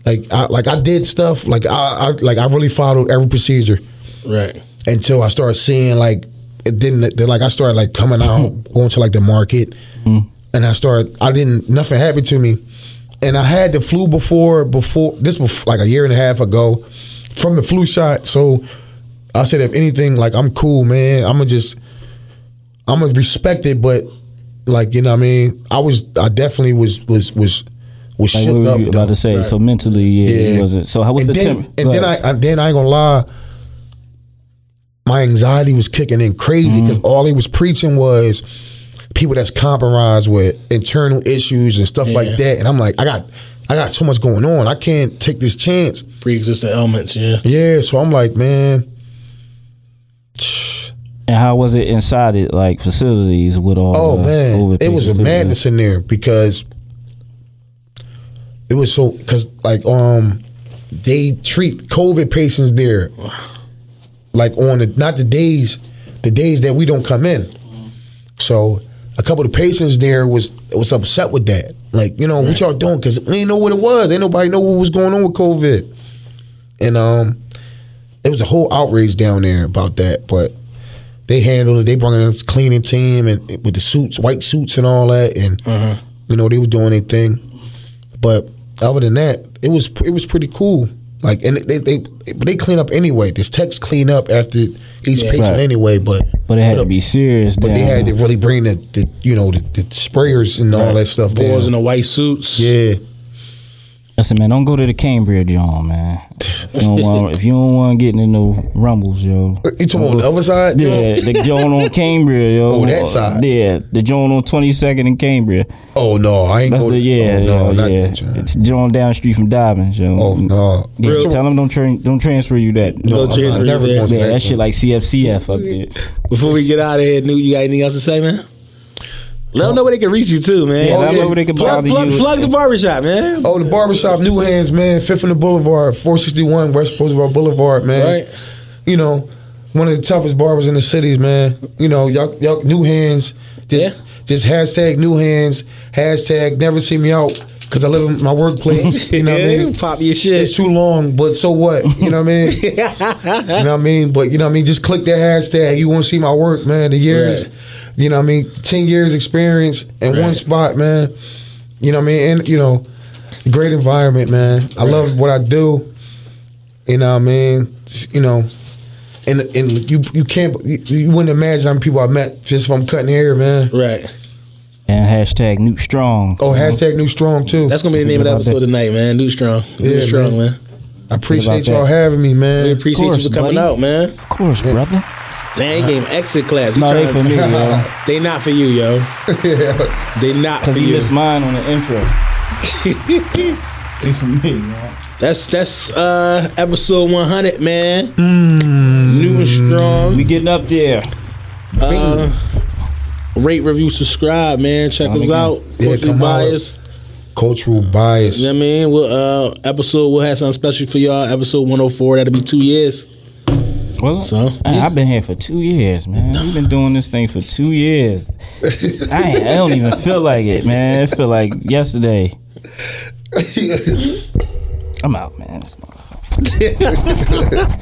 Like I like I did stuff like I, I like I really followed every procedure Right. until I started seeing like it didn't like I started like coming out going to like the market and I started I didn't nothing happened to me and I had the flu before before this was like a year and a half ago from the flu shot so I said if anything like I'm cool man I'm gonna just I'm gonna respect it but like you know what I mean I was I definitely was was was was like shook what were up you though. about to say? So mentally, yeah, it wasn't. So how was and the then, temp? And then. I, I then I ain't gonna lie, my anxiety was kicking in crazy Mm-hmm. because all he was preaching was people that's compromised with internal issues and stuff Yeah. like that. And I'm like, I got I got so much going on. I can't take this chance. Pre-existing elements. Yeah. Yeah, so I'm like, man, and how was it inside it, like facilities with all? Oh the man, COVID it was a madness in there because it was so because like um they treat COVID patients there like on the not the days the days that we don't come in. So a couple of the patients there was was upset with that. Like you know what y'all doing because we ain't know what it was. Ain't nobody know what was going on with COVID, and um it was a whole outrage down there about that, but they handled it. They brought in a cleaning team and with the suits, white suits and all that, and you know they were doing their thing. But other than that, it was it was pretty cool. Like and they they but they clean up anyway. This techs clean up after each Yeah. patient Right. anyway. But But it had to uh, be serious. but they had to really bring the, the you know the, the sprayers and all that stuff. Boys in the white suits. yeah. I said, man, don't go to the Cambria John, man. If you don't want, if you don't want getting in no rumbles, yo. You talking on the other side? Yeah, the Joan on Cambria, yo. Oh, that side. Yeah, the Joan on Twenty Second in Cambria. Oh no, I ain't That's go. the yeah, oh, no, yeah, not yeah. that. John. It's Joan down the street from Dobbins, yo. Oh no. Yeah, Real- tell them don't tra- don't transfer you that. No, No I'm chance not never you there. going to yeah, that. that shit like CFCF up there. Before we get out of here, Newt, you got anything else to say, man? Let them know where they can reach you too, man. Yeah, let 'em know where they can plug, bother plug, you. plug the barbershop, man. Oh, the barbershop, New Hands, man. Fifth and the Boulevard, 461 West Boulevard Boulevard, man. Right. You know, one of the toughest barbers in the cities, man. You know, y'all, y'all New Hands. Just, Yeah. just hashtag New Hands. Hashtag never see me out because I live in my workplace. You know what I mean? Pop your shit. It's too long, but so what? You know what I mean? you know what I mean? But you know what I mean? Just click that hashtag. You want to see my work, man. The years, Right. You know what I mean? 10 years experience in one spot, man. You know what I mean? And, you know, great environment, man. I love what I do. You know what I mean? You know, and and you you can't you, you wouldn't imagine how many people I met just from cutting hair, man. Right. And hashtag Newt Strong. Oh, hashtag New Strong too. That's gonna be the name of the Think about episode tonight, man. New strong. New Yeah, strong, man. man. I appreciate y'all that. having me, man. We appreciate course, you for coming buddy. out, man. Of course, brother. They ain't game exit class. You No, they tryna- for me, yo. They not for you, yo. They not for Because you you. missed mine on the intro. they for me, man. That's that's uh episode 100, man. New and strong. We getting up there. Uh, rate, review, subscribe, man. Check us out. Yeah, Culturally come holler. biased. Cultural bias. You know what I mean? We'll, uh, episode we'll have something special for y'all. Episode 104. That'll be two years. Well, So, I. I've been here for two years, man. We've been doing this thing for two years. I, I don't even feel like it, man. It feel like yesterday. I'm out, man. This motherfucker.